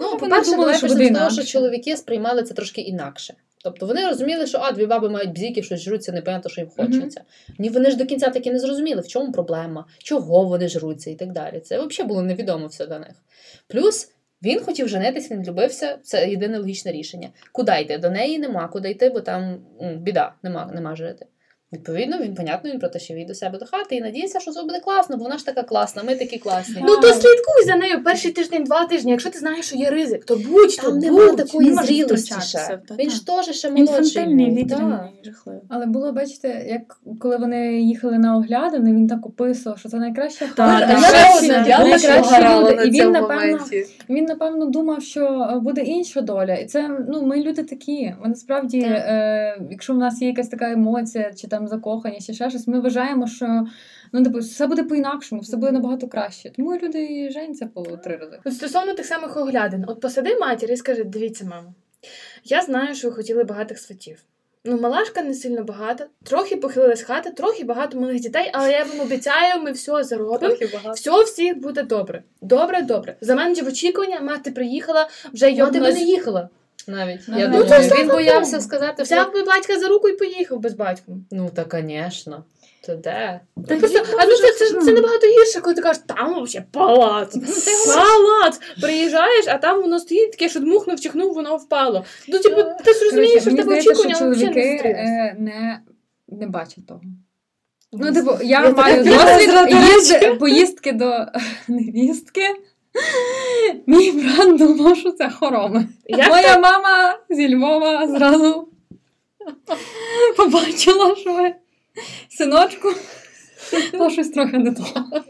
Ну, вони по-перше, думали, що буде того, що чоловіки сприймали це трошки інакше. Тобто вони розуміли, що а, дві баби мають бзіки, щось жруться, непонятно, що їм хочеться. Ні, вони ж до кінця таки не зрозуміли, в чому проблема, чого вони жруться і так далі. Це взагалі було невідомо все до них. Плюс він хотів женитись, він любився, це єдине логічне рішення. Куди йти? До неї нема, куди йти, бо там біда, нема, нема жити. Відповідно, він, понятно, він протащив її до себе до хати і надіявся, що все буде класно, бо вона ж така класна, ми такі класні. Ну то слідкуй за нею перший тиждень, два тижні. Якщо ти знаєш, що є ризик, то будь Там то нема будь. такої зрілості ще. Він ж теж ще молодший Але було, бачите, як коли вони їхали на оглядини, він так описував, що це найкраща хата. І він, напевно, він, напевно, думав, що е, буде інша доля. І це, ну, ми люди такі. Ми насправді, Так. е, якщо в нас є якась така емоція, чи там закоханість, чи ще щось, ми вважаємо, що ну, типу, все буде по-інакшому, все буде набагато краще. Тому люди і женяться по три рази. От Стосовно тих самих оглядин, от посади матір і скажи: дивіться, мамо, я знаю, що ви хотіли багатих сватів. Ну, малашка не сильно багата, трохи похилилась хата, трохи багато малих дітей, але я вам обіцяю, ми все заробимо. Все всіх буде добре. Добре, добре. За мене в очікування, мати приїхала, вже Мати би не їхала навіть. Ну, Я ну, думаю, він боявся сказати, сказати, Взяв би батька за руку і поїхав без батька. ну та, звісно. То де? Та Просто, а ну це, це, ну. це набагато гірше, коли ти кажеш, там взагалі палац. Палац! Приїжджаєш, а там воно стоїть таке, що дмухнув, чихнув, воно впало. Ну, типу, ти ж розумієш, що в тебе очікування, але взагалі не зустрілись. е, не, не бачать того. Ну, типу, я, Я маю досвід їзди, поїздки до невістки. Мій брат думав, що це хороми. Як Моя мама зі Львова зразу побачила, що ви синочку, то щось трохи не то.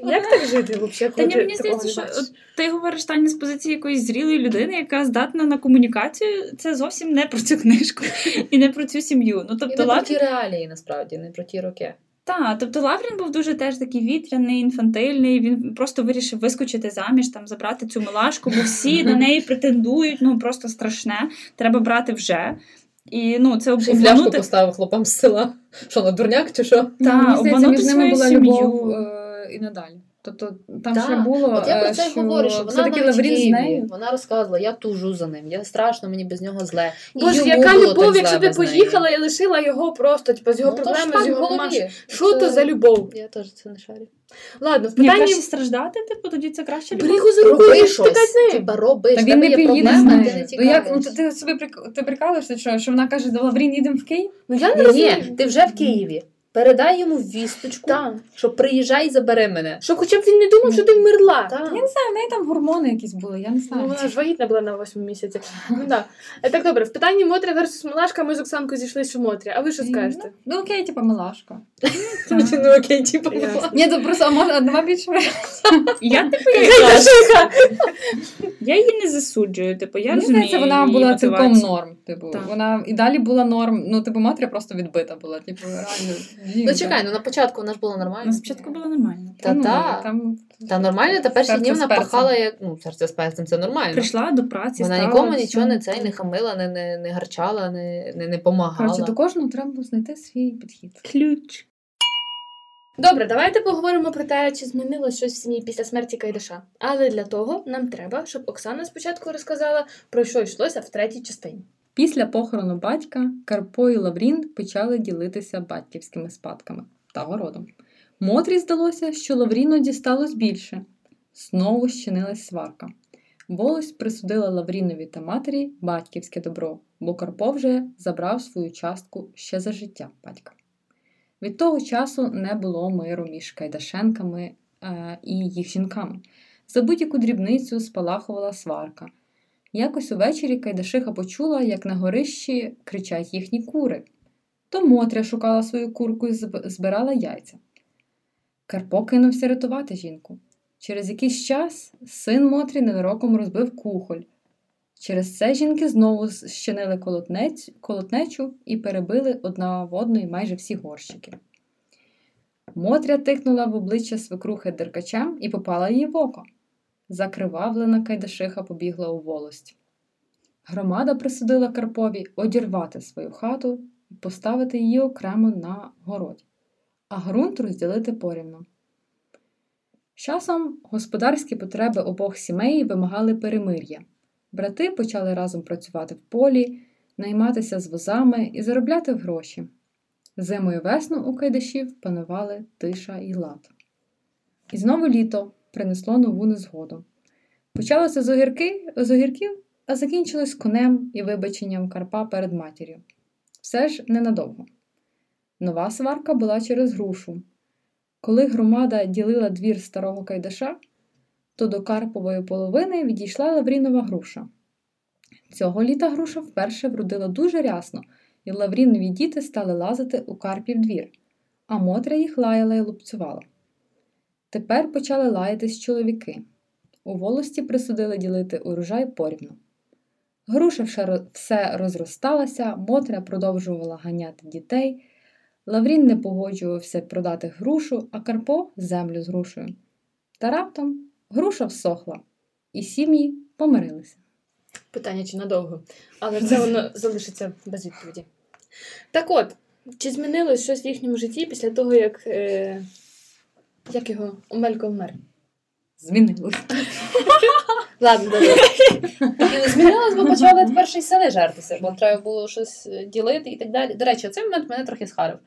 Як так жити взагалі? Та ні, мені здається, що от ти говориш Таня з позиції якоїсь зрілої людини, яка здатна на комунікацію. Це зовсім не про цю книжку і не про цю сім'ю. Ну І тобто не про ті реалії, насправді, не про ті роки. та, тобто Лаврін був дуже теж такий вітряний, інфантильний. Він просто вирішив вискочити заміж, там забрати цю милашку, бо всі на неї претендують. Ну просто страшне. Треба брати вже. І ну це фляжку обманути. поставив хлопам з села. Що, на дурняк чи що? Та, Мені здається, між ними була сім'ю. любов е, і надалі. Тобто там Так, ще було, От я про е, це й що говорю, що вона навіть в Лаврін з Києві, нею. вона розказувала, я тужу за ним, я страшно, мені без нього зле. Боже, йому яка любов, якщо ти поїхала і лишила його просто, типу, з його Ну, проблеми, з його голові. Що Це- то за любов? Я теж це не шарю. Ладно, в Ні, питанні краще страждати, типу, тоді це краще. бери його за руку Роби щось. Типа роби, Та він не є приїде з ти не нею. Ну, як, ну, ти, ти собі прик- ти прикалуєшся, що, що вона каже, до Лаврін їдемо в Київ? Ну я не розумію. ні, ти вже в Києві. Передай йому вісточку, Так. що приїжджай і забери мене. Щоб хоча б він не думав, що ти вмерла. Так. Я не знаю, в неї там гормони якісь були, я не Ну, знаю. вона ж вагітна була на восьмому місяці. Ну так. Е, Так добре, в питанні Мотря versus Малашка ми з Оксанкою зійшли, що Мотря. А ви що скажете? Ну окей, типа милашка. Ну окей, типу. Ясно. Ні, то просто а може одна більше Я типу я, я її не засуджую. Типу, я Мені розумію. здається, вона була цілком норм. Типу, вона і далі була норм. Ну, типу, матря просто відбита була. Типу, реально. Ну чекай, ну на початку вона ж була нормальна. Ну, спочатку було нормально. Та ну, та. Там... Та нормально, та перші дні вона пахала як ну, серце з перцем, це нормально. Прийшла до праці. Вона стала, нікому нічого не цей не хамила, не, не, не гарчала, не, не, не помагала. Коротше, до кожного треба було знайти свій підхід. Ключ. Добре, давайте поговоримо про те, чи змінилось щось в сім'ї після смерті Кайдаша. Але для того нам треба, щоб Оксана спочатку розказала, про що йшлося в третій частині. Після похорону батька Карпо і Лаврін почали ділитися батьківськими спадками та городом. Мотрі здалося, що Лавріну дісталось більше. Знову щинилась сварка. Волось присудила Лаврінові та матері батьківське добро, бо Карпо вже забрав свою частку ще за життя батька. Від того часу не було миру між Кайдашенками е, і їх жінками. За будь-яку дрібницю спалахувала сварка. Якось увечері Кайдашиха почула, як на горищі кричать їхні кури. То Мотря шукала свою курку і збирала яйця. Карпо кинувся рятувати жінку. Через якийсь час син Мотрі ненароком розбив кухоль. Через це жінки знову щинили колотнець, колотнечу і перебили одна в одної майже всі горщики. Мотря тикнула в обличчя свекрухи деркачем і попала їй в око. Закривавлена Кайдашиха побігла у волость. Громада присудила Карпові одірвати свою хату і поставити її окремо на городі, а ґрунт розділити порівну. З Часом господарські потреби обох сімей вимагали перемир'я. Брати почали разом працювати в полі, найматися з возами і заробляти гроші. Зиму і весну у Кайдашів панували тиша і лад. І знову літо принесло нову незгоду. Почалося з, огірків, а закінчилось конем і вибаченням Карпа перед матір'ю. Все ж ненадовго. Нова сварка була через грушу. Коли громада ділила двір старого Кайдаша, то до Карпової половини відійшла Лаврінова груша. Цього літа груша вперше вродила дуже рясно, і Лаврінові діти стали лазити у Карпів двір, а Мотря їх лаяла і лупцювала. Тепер почали лаятись чоловіки. У волості присудили ділити урожай порівну. Груша все розросталася, Мотря продовжувала ганяти дітей. Лаврін не погоджувався продати грушу, а Карпо землю з грушею. Та раптом груша всохла, і сім'ї помирилися. Питання чи надовго, але це воно залишиться без відповіді. Так от, чи змінилось щось в їхньому житті після того, як е... як його Омелько вмер? Змінилось. Ладно, добре. І змінилось, бо почали тепер ще й сели жертися, бо треба було щось е, ділити і так далі. До речі, цей момент мене трохи схарив.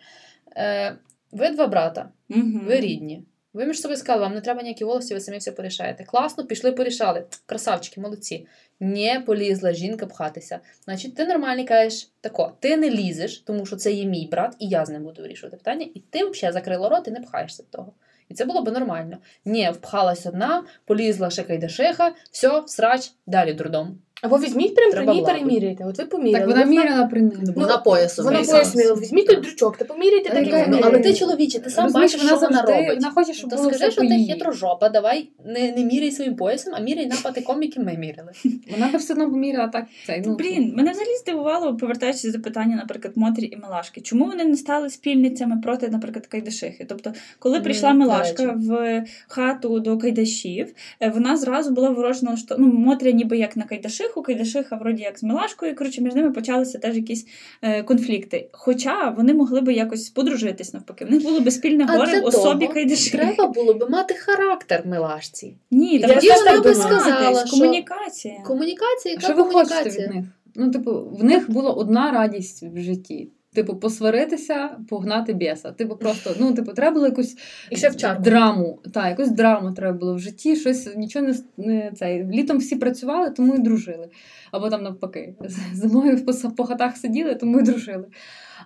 Е, ви два брата, Угу. ви рідні. Ви між собою сказали, вам не треба ніякі волості, ви самі все порішаєте. Класно, пішли, порішали. Красавчики, молодці. Не полізла жінка пхатися. Значить, ти нормальний кажеш тако, ти не лізеш, тому що це є мій брат, і я з ним буду вирішувати питання, і ти взагалі закрила рот і не пхаєшся до того. І це було б нормально. Ні, впхалась одна, полізла шика й дешиха, все, срач, далі дурдом. Або візьміть прям при ній переміряйте. От ви поміряли. Так вона міряла при них. Ну, вона поясом. Вона пояснила, візьміть той дрючок та поміряйте Та так, як Ну, але ти чоловіче, ти сам Розумієш, бачиш, що вона завжди- робить. Вона хоче, щоб То було скажи, все що по ти її. хитрожопа, давай не, не міряй своїм поясом, а міряй напатиком, яким ми міряли. Вона би все одно поміряла так цей. Ну, Блін, мене взагалі здивувало, повертаючись до питання, наприклад, Мотрі і Милашки. Чому вони не стали спільницями проти, наприклад, Кайдашихи? Тобто, коли прийшла Милашка в хату до Кайдашів, е, вона зразу була ворожна, що ну, Мотря ніби як на Кайдашиху, Кайдашиха вроді як з Милашкою. Коротше, між ними почалися теж якісь е, конфлікти. Хоча вони могли би якось подружитись навпаки. В них було би спільне горе в особі Кайдашихи. Треба було би мати характер милашці. Ні, Я так так би сказала, що- комунікація. Комунікація, яка Що ви хочете комунікація? від них? Ну, типу, в них була одна радість в житті. Типу, посваритися, погнати біса. Типу, просто, ну, типу, треба було якусь І ще в драму. Так, якусь драму треба було в житті, щось нічого не, не цей. Літом всі працювали, тому і дружили. Або там навпаки. Зимою по, по хатах сиділи, тому і дружили.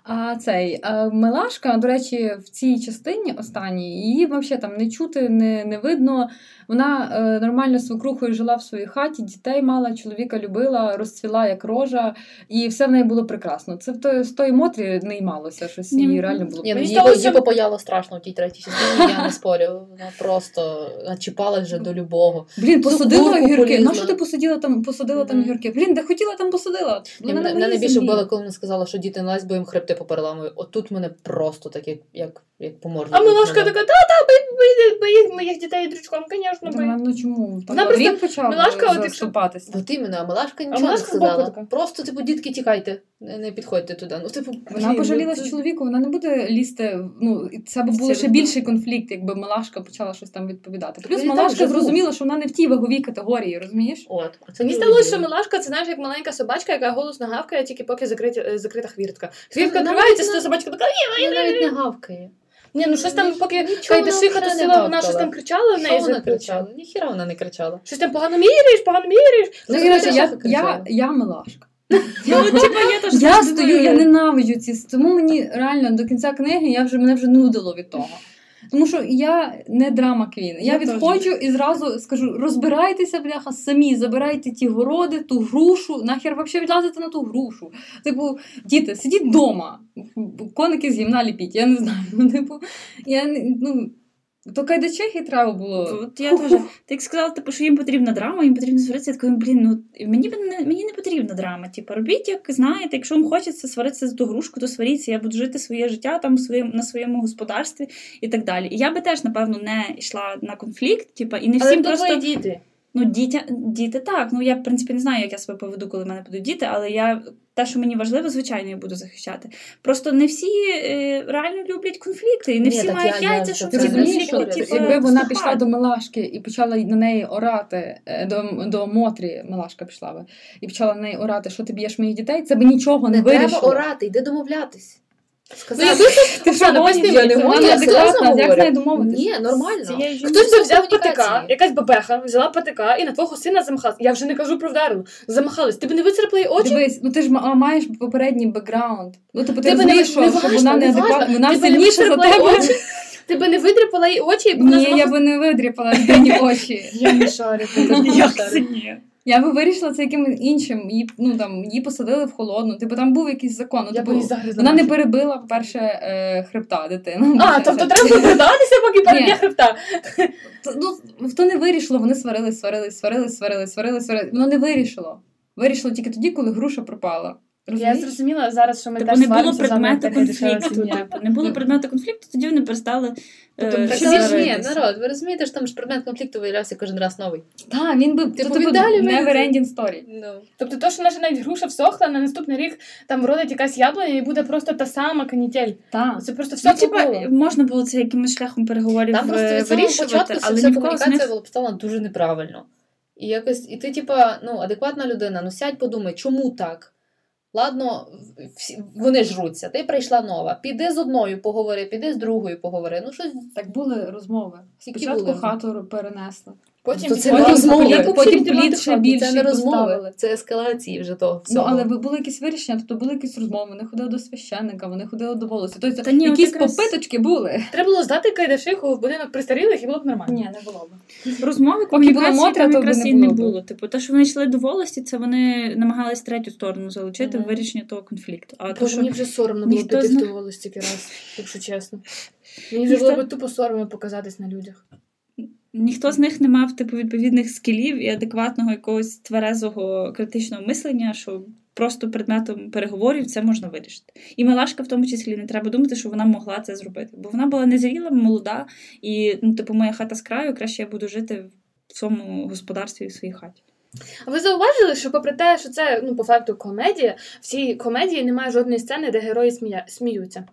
А цей а Милашка, до речі, в цій частині останній її взагалі там не чути, не, не видно. Вона е, нормально свекрухою жила в своїй хаті, дітей мала, чоловіка любила, розцвіла як рожа, і все в неї було прекрасно. Це в той, з тої Мотрі не ймалося, щось їй реально було. Ні, ну її, її попаяло страшно в тій третій частині, я не спорю. Вона просто начіпалась вже до любого. Блін, посадила огірки. На що ти посадила там, посадила там Мгм. огірки? Блін, де хотіла, там посадила. Ні, мене, найбільше вбило, коли вона сказала, що діти налазь, бо їм хребти попереламує. Отут мене просто так, як, як, як по морді. А Милашка така, та-та, бий, моїх дітей дрючком, звісно, би. бий. Ну чому? Вона просто- він Милашка, от якщо- заступатися. От іменно, а Милашка нічого не сказала. Просто, типу, дітки, тікайте, не, не підходьте туди. Ну, типу, Вона блін, пожаліла ну, це- чоловіку, вона не буде лізти. Ну, і це б було ще більший конфлікт, якби Малашка почала щось там відповідати. Плюс я Малашка зрозуміла, що вона не в тій ваговій категорії, розумієш? От. Це Мені здалося, що дивно. Милашка це знаєш як маленька собачка, яка голосно гавкає, тільки поки закрита, е, закрита хвіртка. Хвіртка Вона відкривається, то собачка така. Вона навіть не гавкає. Ні, ну щось там, поки Нічого Кайда вона шиха тусила, вона щось там кричала в Що неї вона кричала? Ніхіра вона не кричала. Щось там погано міряєш, погано міряєш. Ну, Ну, я, я, я Милашка. Ну, я Я стою, я ненавиджу ці. Тому мені реально до кінця книги я вже мене вже нудило від того. Тому що я не драма квін. Я, Я відходжу і зразу скажу: розбирайтеся, бляха, самі, забирайте ті городи, ту грушу, нахер взагалі відлазите на ту грушу. Типу, діти, сидіть вдома, коники з гімна ліпіть, я не знаю. Ну, типу, я ну, то кайдачехи треба було. От я теж. Ти як сказала, типу, що їм потрібна драма, їм потрібно сваритися. Я така, блін, ну мені не мені не потрібна драма. Типу, робіть, як знаєте, якщо вам хочеться сваритися за ту грушку, то сваріться. Я буду жити своє життя там своєму на своєму господарстві і так далі. І я би теж, напевно, не йшла на конфлікт, типу, і не всім то просто. діти. Ну, дітя, діти так. Ну я в принципі не знаю, як я себе поведу, коли в мене будуть діти, але я те, що мені важливо, звичайно, я буду захищати. Просто не всі е, реально люблять конфлікти, і не Ні, всі так мають я- яйця, щоб ці конфлікти, типу, якби вона слухати. пішла до Милашки і почала на неї орати, е, до, до Мотрі, Милашка пішла би, і почала на неї орати, що ти б'єш моїх дітей, це би нічого не, Не треба орати, йди домовлятись. Ну, Сказати, якби Ти що, поясни мені, Вона вона неадекватна, як з нею ні, нормально. Хтось би взяв патика, якась бабеха, взяла патика і на твого сина замахалась. Я вже не кажу про вдару. Замахалась. Ти б не вицарапала їй очі? Дивись, ну ти ж маєш попередній бекграунд. Ну тобто ти, Ти би не- розумієш, що, вона не неадекватна, вона Ти би не сильніша за тебе. очі? Ти би не видряпала їй очі, Ні, я би не видріпала людині очі. Я не шарю. Як це ні? Я би вирішила це якимось іншим. Її, ну, там, її посадили в холодну. Типу там був якийсь закон. Ну, Я типу, зараз вона не перебила, по-перше, е, хребта дитини. А, тобто треба продатися, поки переб'є хребта. Ну, то не вирішило, вони сварились, сварились, сварились, сварились, сварились, сварились. Воно не вирішило. Вирішило тільки тоді, коли груша пропала. Я зрозуміла зараз, що ми Типу теж не було предмету конфлікту. Типу, не було предмету конфлікту, тоді вони перестали. Тобто, е, ж ні, народ, ви розумієте, що там ж предмет конфлікту виявлявся кожен раз новий. Так, він би Типу, то, типу, він далі never вийде. ending story. Ну. Тобто, то, що наша навіть груша всохла, на наступний рік там вродить якась яблуня і буде просто та сама канітель. Так. Це просто все Ну, типа, можна було це якимось шляхом переговорів Там просто е, від самого початку але вся в комунікація них була поставлена дуже неправильно. І якось, і ти, типа, ну, адекватна людина, ну сядь, подумай, чому так? Ладно, вони жруться, ти прийшла нова. Піди з одною поговори, піди з другою поговори. Ну, щось Так були розмови. Спочатку були? хату перенесли. Потім То це потім- не розмови. Як Потім плід ще більше це не розмови, поставили. це ескалації вже того Ну, але ви- були якісь вирішення, тобто були якісь розмови, вони ходили до священника, вони ходили до волосся. Тобто Та ні, якісь якраз- попиточки були. Треба було здати Кайдашиху в будинок престарілих і було б нормально. Ні, не було б. розмови була комунікації Мотря, там то якраз не і не було Типу, те, що вони йшли до волості, це вони намагались третю сторону залучити в вирішення того конфлікту. А то, що мені вже соромно було піти в них- ту раз, якщо чесно. Мені вже було би тупо соромно показатись на людях. Ніхто з них не мав типу відповідних скілів і адекватного якогось тверезого критичного мислення, що просто предметом переговорів це можна вирішити. І Милашка в тому числі не треба думати, що вона могла це зробити, бо вона була незріла, молода, і ну, типу, моя хата з краю, краще я буду жити в своєму господарстві і в своїй хаті. А ви зауважили, що попри те, що це ну по факту комедія, в цій комедії немає жодної сцени, де герої смія... сміються.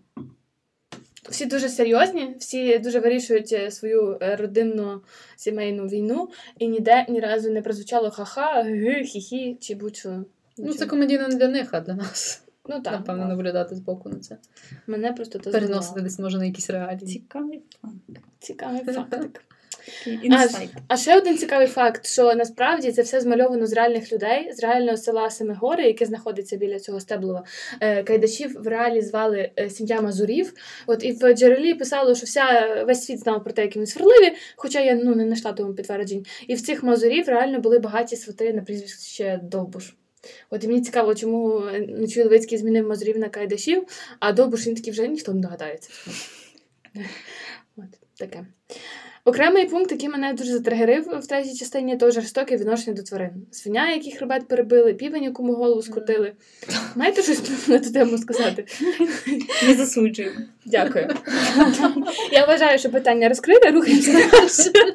Всі дуже серйозні, всі дуже вирішують е, свою е, родинну сімейну війну, і ніде ні разу не прозвучало ха-ха, ги, хі-хі чи будь-що. Ну, це комедійно не для них, а для нас. Ну так, Напевно, наблюдати з боку на це. мене просто то Переносити здивувало. десь може на якісь реалії. Цікавий факт. Цікавий фактик. Інсайт. А ще один цікавий факт, що насправді це все змальовано з реальних людей, з реального села Семигори, яке знаходиться біля цього Стеблова. Е, Кайдашів в реалі звали е, сім'я Мазурів. От і в джерелі писало, що вся весь світ знав про те, які вони сварливі, хоча я ну не знайшла тому підтверджень. І в цих Мазурів реально були багаті свати на прізвище Довбуш. От і мені цікаво, чому Нечуй Левицький змінив Мазурів на Кайдашів, а Довбуш він такий вже ніхто не догадається. От таке. Окремий пункт, який мене дуже затригерив в третій частині, то жорстоке відношення до тварин. Свиня, який хребет перебили, півень, якому голову скрутили. Маєте щось на ту тему сказати? Не засуджуємо. Дякую. Я вважаю, що питання розкрите, рухаємося далі.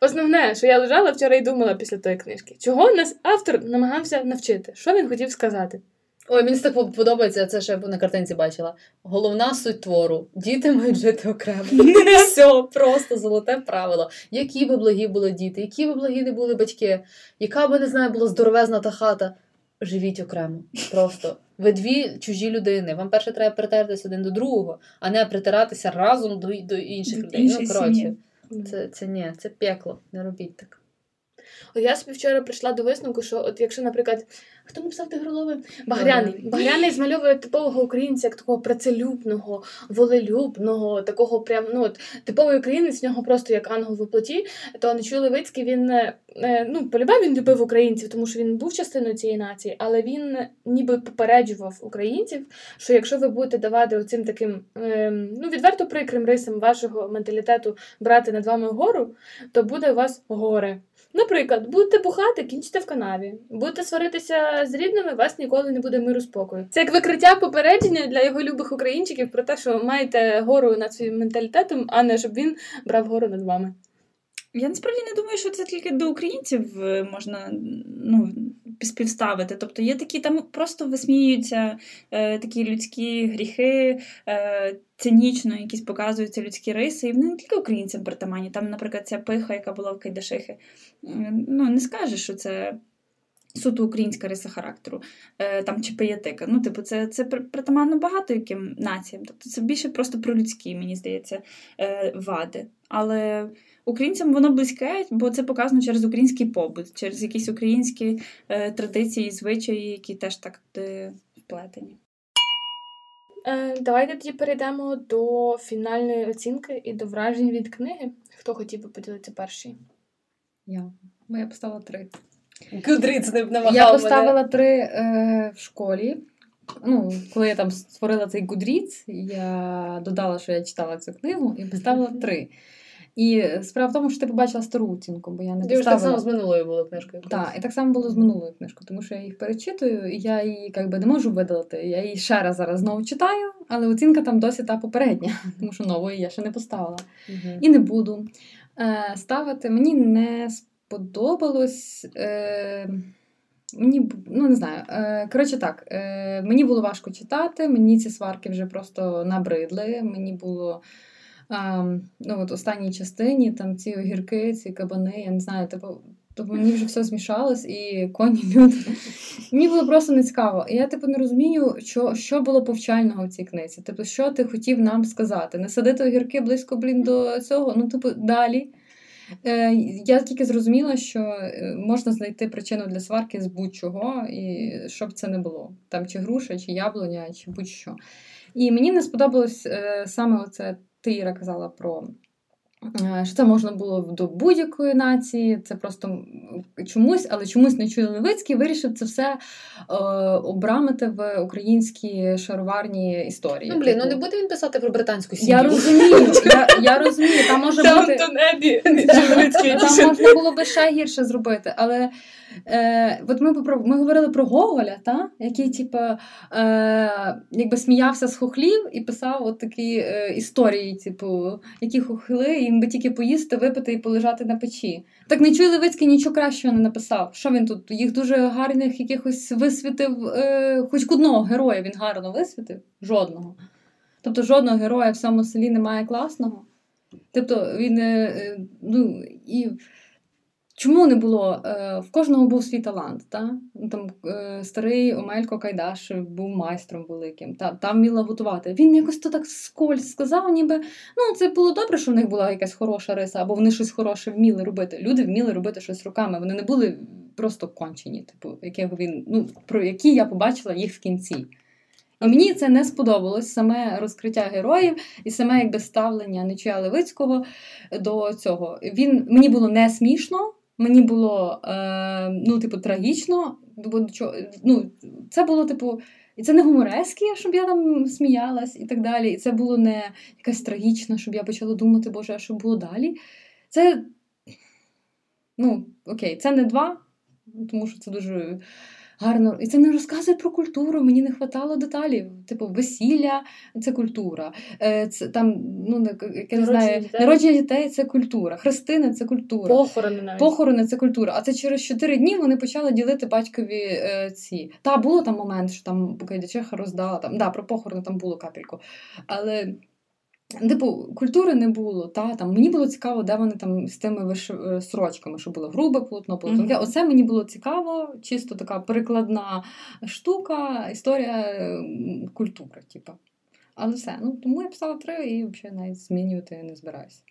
Основне, що я лежала вчора і думала після тої книжки, чого нас автор намагався навчити? Що він хотів сказати? Ой, мені це так подобається, це ще на картинці бачила. Головна суть твору: діти мають жити окремо. Все, просто золоте правило. Які би благі були діти, які би благі не були батьки, яка би не знаю, була здоровезна та хата. Живіть окремо. Просто. Ви дві чужі людини. Вам перше треба притертися один до другого, а не притиратися разом до, до інших людей. ну, коротше, це, це ні, це пекло. Не робіть так. От я собі вчора прийшла до висновку, що от якщо, наприклад, хто написав тигролови? Багряний. Багряний змальовує типового українця як такого працелюбного, волелюбного, такого прям, ну от типовий українець, в нього просто як ангел в плоті. То Нечуй Левицький він е, е, ну, полюбав він любив українців, тому що він був частиною цієї нації, але він ніби попереджував українців, що якщо ви будете давати оцим таким е, ну, відверто прикрим рисам вашого менталітету брати над вами гору, то буде у вас горе. Наприклад, будете бухати, кінчите в канаві. Будете сваритися з рідними, вас ніколи не буде миру спокою. Це як викриття попередження для його любих українчиків про те, що маєте гору над своїм менталітетом, а не щоб він брав гору над вами. Я насправді не думаю, що це тільки до українців е, можна ну, співставити. Тобто є такі, там просто висміюються е, такі людські гріхи, е, цинічно якісь показуються людські риси, і вони не тільки українцям притаманні. Там, наприклад, ця пиха, яка була в Кайдашихи, ну не скажеш, що це. Суто українська риса характеру, е, там чи пиятика. Ну, типу, це це притаманно багато яким націям. Тобто це більше просто про людські, мені здається, е, вади. Але українцям воно близьке, бо це показано через український побут, через якісь українські е, традиції, звичаї, які теж так е, вплетені. Е, Давайте тоді перейдемо до фінальної оцінки і до вражень від книги. Хто хотів би поділитися перший? Я. Бо я поставила три. Гудриц не намагав Я мене. поставила три е, в школі. Ну, коли я там створила цей Goodreads, я додала, що я читала цю книгу, і поставила три. І справа в тому, що ти побачила стару оцінку, бо я не Ти так само з минулою було книжкою. Так, і так само було з минулою книжкою, тому що я їх перечитую, і я її якби не можу видалити. Я її ще раз зараз знову читаю, але оцінка там досі та попередня, тому що нової я ще не поставила. Мгм. І не буду е, ставити. Мені не сподобалось. Е, Мені ну не знаю. Е, коротше, так, е, мені було важко читати, мені ці сварки вже просто набридли. Мені було е, ну, от останній частині там ці огірки, ці кабани, я не знаю, типу. Тобто мені вже все змішалось, і коні люди. Мені було просто не цікаво. І я типу не розумію, що, що було повчального в цій книзі. Типу, що ти хотів нам сказати? Не садити огірки близько, блін, до цього. Ну, типу, далі. Е, я тільки зрозуміла, що е, можна знайти причину для сварки з будь-чого, і щоб це не було. Там чи груша, чи яблуня, чи будь-що. І мені не сподобалось е, саме оце, ти Іра казала про. е, Що це можна було до будь-якої нації, це просто чомусь, але чомусь Нечуй Левицький вирішив це все е, обрамити в українські шароварні історії. Ну, блін, ну Типу, не буде він писати про британську сім'ю. я розумію, я, я розумію, там може бути. Там можна було би ще гірше зробити, але е, от ми, ми говорили про Гоголя, та? який типу, е, якби сміявся з хохлів і писав от такі е, історії, типу, які хохли, їм би тільки поїсти, випити і полежати на печі. Так не Нечуй Левицький нічого кращого не написав. Що він тут? Їх дуже гарних якихось висвітив, е, хоч одного героя він гарно висвітив, жодного. Тобто жодного героя в цьому селі немає класного. Тобто він е, е, ну, і чому не було? Е, В кожного був свій талант. Та? Ну, Там е, старий Омелько Кайдаш був майстром великим, та, там вміла готувати. Він якось то так скользь сказав, ніби ну це було добре, що в них була якась хороша риса, або вони щось хороше вміли робити. Люди вміли робити щось руками. Вони не були просто кончені, типу, якого він, ну, про які я побачила їх в кінці. І мені це не сподобалось саме розкриття героїв і саме якби ставлення Нечуя Левицького до цього. Він мені було не смішно, мені було е, ну, типу, трагічно. Бо ну, це було, типу, і це не гуморески, щоб я там сміялась і так далі. І це було не якась трагічна, щоб я почала думати, Боже, а що було далі. Це, ну, окей, це не два, тому що це дуже гарно. І це не розказує про культуру. Мені не вистачало деталів. Типу, весілля це культура. Е, Це там, ну, не- як я не знаю, дітей. народження дітей це культура, хрестини це культура. Похорони навіть. Похорони це культура. А це через 4 дні вони почали ділити батькові е, ці. Та було там момент, що там Кайдачеха роздала там. Да, про похорони там було капельку. Але. Типу, культури не було, та там мені було цікаво, де вони там з тими виш... е, сорочками, що було грубе полотно, Мгм. тонке. Оце мені було цікаво, чисто така перекладна штука, історія культури, типу. Але все. Ну тому я писала три і взагалі навіть змінювати не збираюся.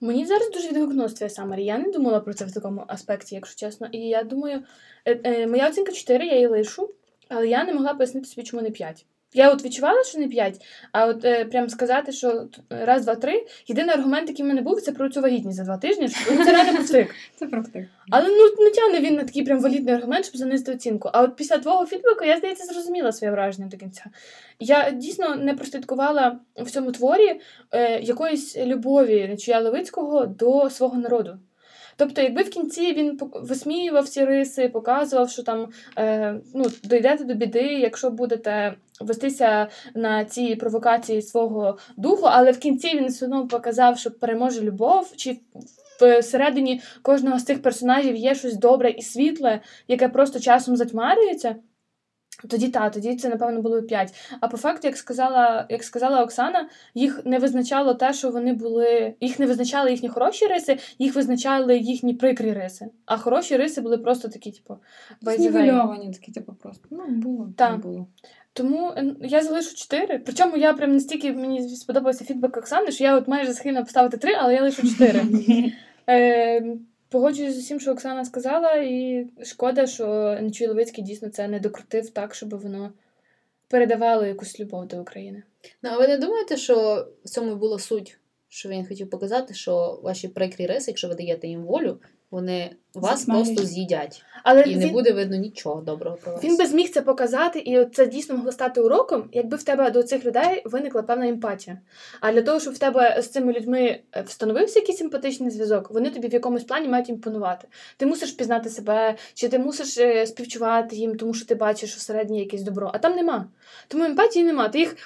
Мені зараз дуже відгукнулося твоє Самарі. Я не думала про це в такому аспекті, якщо чесно. І я думаю, е, е, моя оцінка 4, я її лишу, але я не могла пояснити собі, чому не 5. Я от відчувала, що не 5, а от е, прям сказати, що раз, два, три. Єдиний аргумент, який в мене був, це про цю вагітність за два тижні. що Це реально пустик. Це правда. Але ну не тягне він на такий прям валідний аргумент, щоб занизити оцінку. А от після твого фідбеку я, здається, зрозуміла своє враження до кінця. Я дійсно не прослідкувала в цьому творі е, якоїсь любові Нечуя Левицького до свого народу. Тобто, якби в кінці він висміював ці риси, показував, що там е, ну, дійдете до біди, якщо будете вестися на ці провокації свого духу, але в кінці він все одно показав, що переможе любов, чи всередині кожного з цих персонажів є щось добре і світле, яке просто часом затьмарюється. Тоді та, тоді це, напевно, було 5. А по факту, як сказала як сказала Оксана, їх не визначало те, що вони були. Їх не визначали їхні хороші риси, їх визначали їхні прикрі риси. А хороші риси були просто такі, типу. Знівельовані такі, типу, просто. Ну, було, Так. не було. Тому я залишу 4. Причому я прям настільки мені сподобався фідбек Оксани, що я от майже схильна поставити 3, але я лишу 4. Погоджуюсь з усім, що Оксана сказала, і шкода, що Нечуй Левицький дійсно це не докрутив так, щоб воно передавало якусь любов до України. Ну, а ви не думаєте, що в цьому була суть, що він хотів показати, що ваші прикрі риси, якщо ви даєте їм волю, вони вас Засмалюють. просто з'їдять. Але І не буде видно нічого доброго про вас. він би зміг це показати, і це дійсно могло стати уроком, якби в тебе до цих людей виникла певна емпатія. А для того, щоб в тебе з цими людьми е, встановився якийсь симпатичний зв'язок, вони тобі в якомусь плані мають імпонувати. Ти мусиш пізнати себе, чи ти мусиш е, співчувати їм, тому що ти бачиш всередині якесь добро. А там нема. Тому емпатії нема. Ти їх,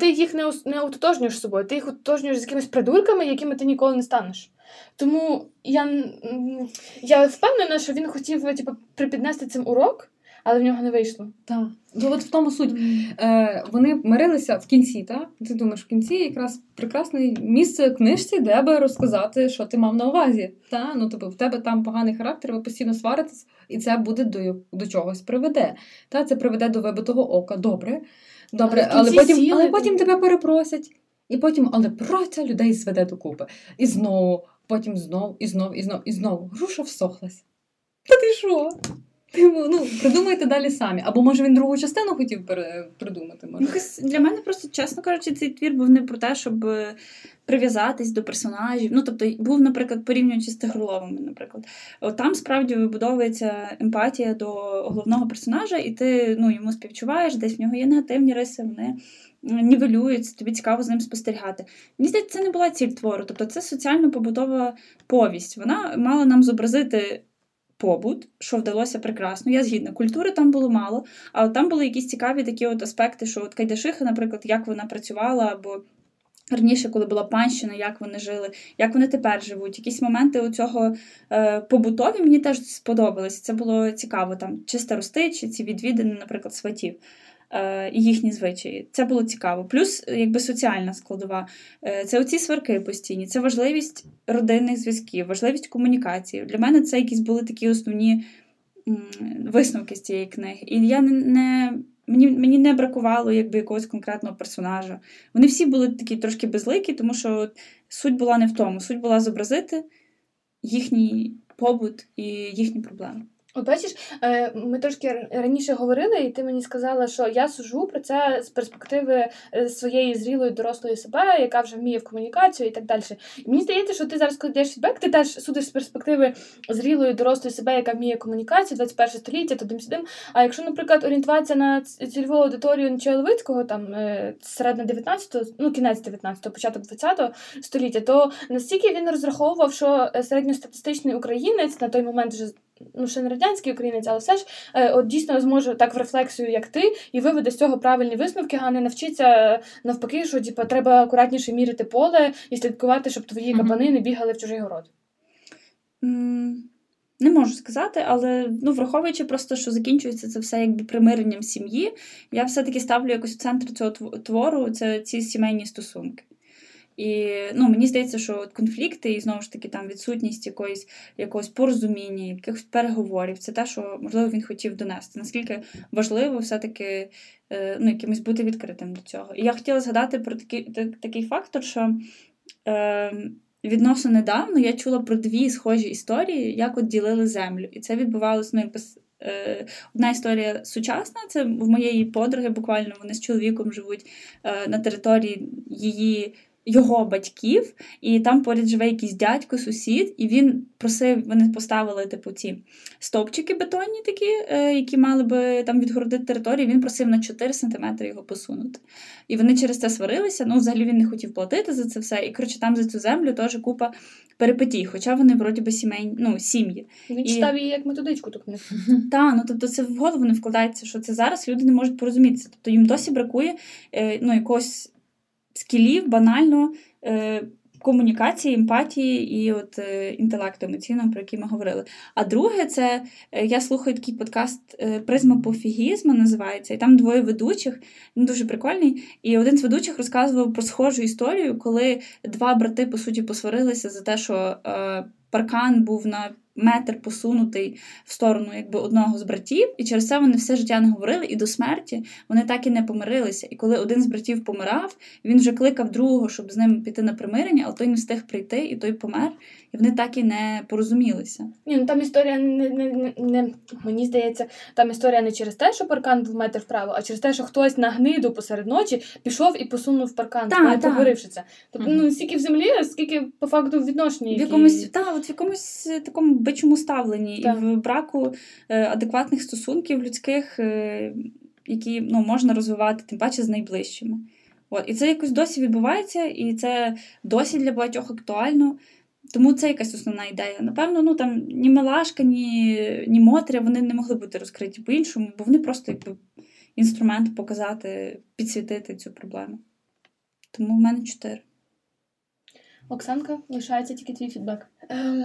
ти їх не, не ототожнюєш з собою, ти їх ототожнюєш з якимись придурками, якими ти ніколи не станеш. Тому я, я впевнена, що він хотів типу, припіднести цим урок, але в нього не вийшло. Так. Ну, от в тому суть. Е, вони мирилися в кінці, так? Ти думаєш, в кінці якраз прекрасне місце книжці, де би розказати, що ти мав на увазі. Та? Ну, тобто, в тебе там поганий характер, ви постійно сваритесь, і це буде до, до чогось приведе. Та? Це приведе до вибитого ока. Добре. Добре, Але але, потім, сіли але потім тебе перепросять. І потім, але праця людей зведе докупи. І знову, потім знов, і знов, і знов, і знову. Груша всохлась. Та ти що? Ну, придумайте далі самі. Або може він другу частину хотів придумати. Може. Якось для мене просто, чесно кажучи, цей твір був не про те, щоб е, прив'язатись до персонажів. Ну, тобто, був, наприклад, порівнюючи з Тигроловими, наприклад. От там справді вибудовується емпатія до головного персонажа, і ти ну, йому співчуваєш, десь в нього є негативні риси, вони м, нівелюються, тобі цікаво з ним спостерігати. Мені здається, це не була ціль твору, тобто це соціально-побутова повість. Вона мала нам зобразити. Побут, що вдалося прекрасно. Я згідна. Культури там було мало, але там були якісь цікаві такі от аспекти, що от Кайдашиха, наприклад, як вона працювала, або раніше, коли була панщина, як вони жили, як вони тепер живуть. Якісь моменти у цього е, побутові мені теж сподобалися. Це було цікаво. Там чи старостичі, ці відвідини, наприклад, сватів. Е, І їхні звичаї. Це було цікаво. Плюс, е, якби соціальна складова. Е, Це оці сварки постійні, це важливість родинних зв'язків, важливість комунікації. Для мене це якісь були такі основні висновки з цієї книги. І я не мені, мені не бракувало якби якогось конкретного персонажа. Вони всі були такі трошки безликі, тому що суть була не в тому. Суть була зобразити їхній побут і їхні проблеми. Бачиш, е, ми трошки раніше говорили, і ти мені сказала, що я сужу про це з перспективи е, своєї зрілої дорослої себе, яка вже вміє в комунікацію і так далі. І мені здається, що ти зараз, коли даєш фідбек, ти теж судиш з перспективи зрілої дорослої себе, яка вміє комунікацію, 21 століття, туди сюдим. А якщо, наприклад, орієнтуватися на цільову аудиторію Нечая Левицького, там е, середина 19-го, ну кінець 19-го, початок 20-го століття, то настільки він розраховував, що середньостатистичний українець на той момент вже ну, ще не радянський українець, але все ж е, от дійсно зможе так в рефлексію, як ти, і виведе з цього правильні висновки, а не навчиться е, навпаки, що типу, треба акуратніше міряти поле і слідкувати, щоб твої кабани не бігали в чужий город. Не можу сказати, але ну, враховуючи просто, що закінчується це все якби примиренням сім'ї, я все-таки ставлю якось в центр цього твору це ці сімейні стосунки. І ну, мені здається, що от конфлікти і знову ж таки там відсутність якоїсь, якогось порозуміння, якихось переговорів це те, що можливо він хотів донести. Наскільки важливо все-таки е, ну, якимось бути відкритим до цього. І я хотіла згадати про такий, та- такий фактор, що е, відносно недавно я чула про дві схожі історії, як от ділили землю. І це відбувалося ну, якби, е, одна історія сучасна. Це в моєї подруги, буквально вони з чоловіком живуть е, на території її. Його батьків, і там поряд живе якийсь дядько, сусід, і він просив, вони поставили типу ці стовпчики бетонні такі, е, які мали би там відгородити територію. Він просив на 4 сантиметри його посунути. І вони через це сварилися. Ну, взагалі він не хотів платити за це все. І коротше, там за цю землю теж купа перипетій, хоча вони вроді би сімейні, ну, сім'ї. Він І- читав її як методичку ту книгу. Та, ну тобто це в голову не вкладається, що це зараз люди не можуть порозумітися. Тобто їм досі бракує е, ну, якогось скілів, банально е, комунікації, емпатії і от е, інтелекту емоційного, про який ми говорили. А друге, це е, я слухаю такий подкаст е, Призма пофігізму називається, і там двоє ведучих, він дуже прикольний. І один з ведучих розказував про схожу історію, коли два брати, по суті, посварилися за те, що е, паркан був на метр посунутий в сторону якби одного з братів, і через це вони все життя не говорили, і до смерті вони так і не помирилися. І коли один з братів помирав, він вже кликав другого, щоб з ним піти на примирення, але той не встиг прийти, і той помер, і вони так і не порозумілися. Ні, ну там історія не, не, не, не мені здається, там історія не через те, що паркан був метр вправо, а через те, що хтось на гниду посеред ночі пішов і посунув паркан, Так, не так. поговоривши це. Тобто, ну стільки в землі, скільки по факту відношення. В які- якомусь та, от в якомусь такому бичому ставленні Так. і в браку е, адекватних стосунків людських, е, які ну, можна розвивати, тим паче з найближчими. От, і це якось досі відбувається, і це досі для багатьох актуально. Тому це якась основна ідея. Напевно, ну там ні Милашка, ні, ні Мотря вони не могли бути розкриті по-іншому, бо вони просто якби інструмент показати, підсвітити цю проблему. Тому в мене чотири. Оксанка, лишається тільки твій фідбек. Ем,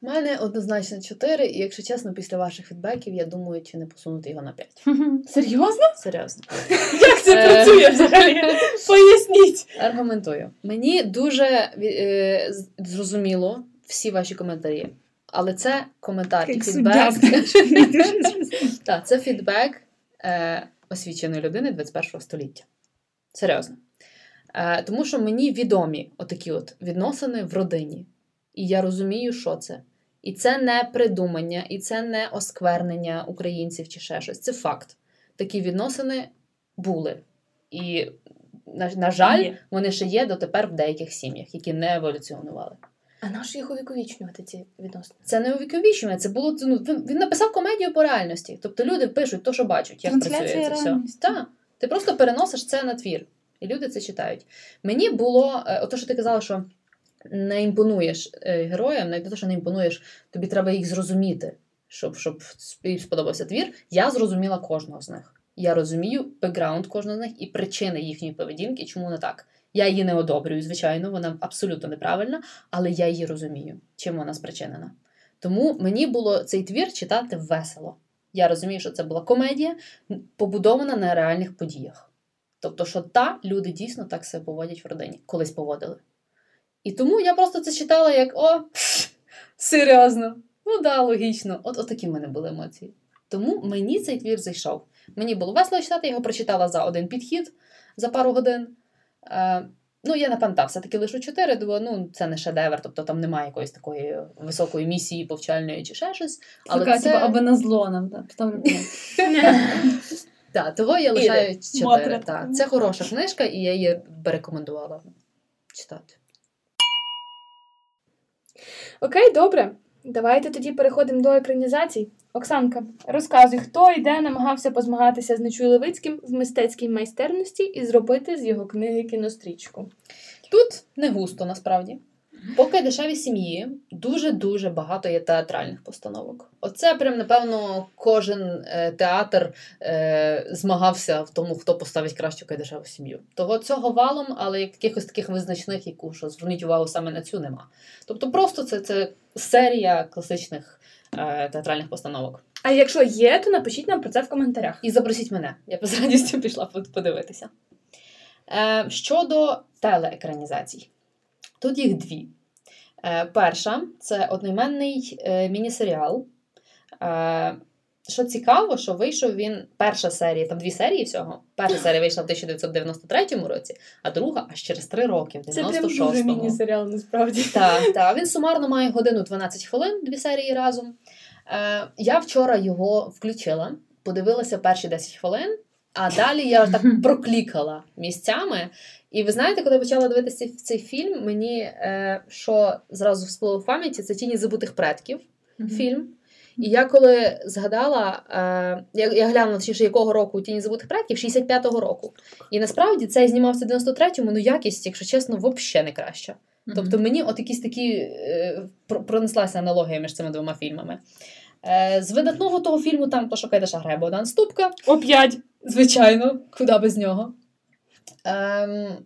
У мене однозначно 4, і якщо чесно, після ваших фідбеків я думаю, чи не посунути його на 5. Серйозно? Серйозно. Як це Е. працює взагалі? Поясніть. Аргументую. Мені дуже е, зрозуміло всі ваші коментарі. Але це коментар і фідбек. Так, це фідбек е, освіченої людини 21 століття. Серйозно. Тому що мені відомі отакі от відносини в родині. І я розумію, що це. І це не придумання, і це не осквернення українців чи ще щось. Це факт. Такі відносини були. І, на, на жаль, Є. вони ще є дотепер в деяких сім'ях, які не еволюціонували. А нащо їх увіковічнювати ці відносини? Це не увіковічення, це було ну, він, написав комедію по реальності. Тобто люди пишуть то, що бачать, як працює це все. Так. Ти просто переносиш це на твір, і люди це читають. Мені було, е, ото, що ти казала, що не імпонуєш е, героям, навіть те, що не імпонуєш, тобі треба їх зрозуміти, щоб, щоб сподобався твір. Я зрозуміла кожного з них. Я розумію бекграунд кожного з них і причини їхньої поведінки, чому не так. Я її не одобрюю, звичайно, вона абсолютно неправильна, але я її розумію, чим вона спричинена. Тому мені було цей твір читати весело. Я розумію, що це була комедія, побудована на реальних подіях. Тобто, що та люди дійсно так себе поводять в родині, колись поводили. І тому я просто це читала як о, серйозно. Ну да, логічно. От, такі в мене були емоції. Тому мені цей твір зайшов. Мені було весело читати, я його прочитала за один підхід за пару годин. Е, ну, я напевно, так, все-таки лишу чотири, бо ну, це не шедевр, тобто там немає якоїсь такої високої місії повчальної чи ще щось. Але Така, це... типу, аби на зло нам, так. Так, того я лишаю чотири. Це хороша книжка, і я її би рекомендувала читати. Окей, добре. Давайте тоді переходимо до екранізацій. Оксанка, розказуй, хто і де намагався позмагатися з Нечуй Левицьким в мистецькій майстерності і зробити з його книги кінострічку. Тут не густо насправді. Поки дешеві сім'ї, дуже-дуже багато є театральних постановок. Оце прям, напевно, кожен е, театр е, змагався в тому, хто поставить кращу дешеву сім'ю. Того цього валом, але якихось таких визначних, яку що зверніть увагу саме на цю нема. Тобто, просто це, це серія класичних е, театральних постановок. А якщо є, то напишіть нам про це в коментарях. І запросіть мене. Я б з радістю пішла подивитися. Е, щодо телеекранізацій, тут їх дві. Е, перша це одноіменний е, міні-серіал. Е, що цікаво, що вийшов він перша серія, там дві серії всього. Перша серія вийшла в 1993 році, а друга аж через три роки, в Це прям 96-му. дуже міні-серіал, насправді. Так, так. Він сумарно має годину 12 хвилин, дві серії разом. Е, я вчора його включила, подивилася перші 10 хвилин, а далі я так проклікала місцями. І ви знаєте, коли я почала дивитися цей, цей фільм, мені е, що зразу всплило в пам'яті, це тіні забутих предків фільм. І я коли згадала, е, я, я глянула, точніше, якого року тіні забутих предків, 65-го року. І насправді цей знімався в 93-му, ну якість, якщо чесно, взагалі не краща. Тобто мені от якісь такі е, пронеслася аналогія між цими двома фільмами. Е, з видатного того фільму там то, що Кайдаша грає Богдан Ступка, Оп'ять. звичайно, куди без нього. Ем,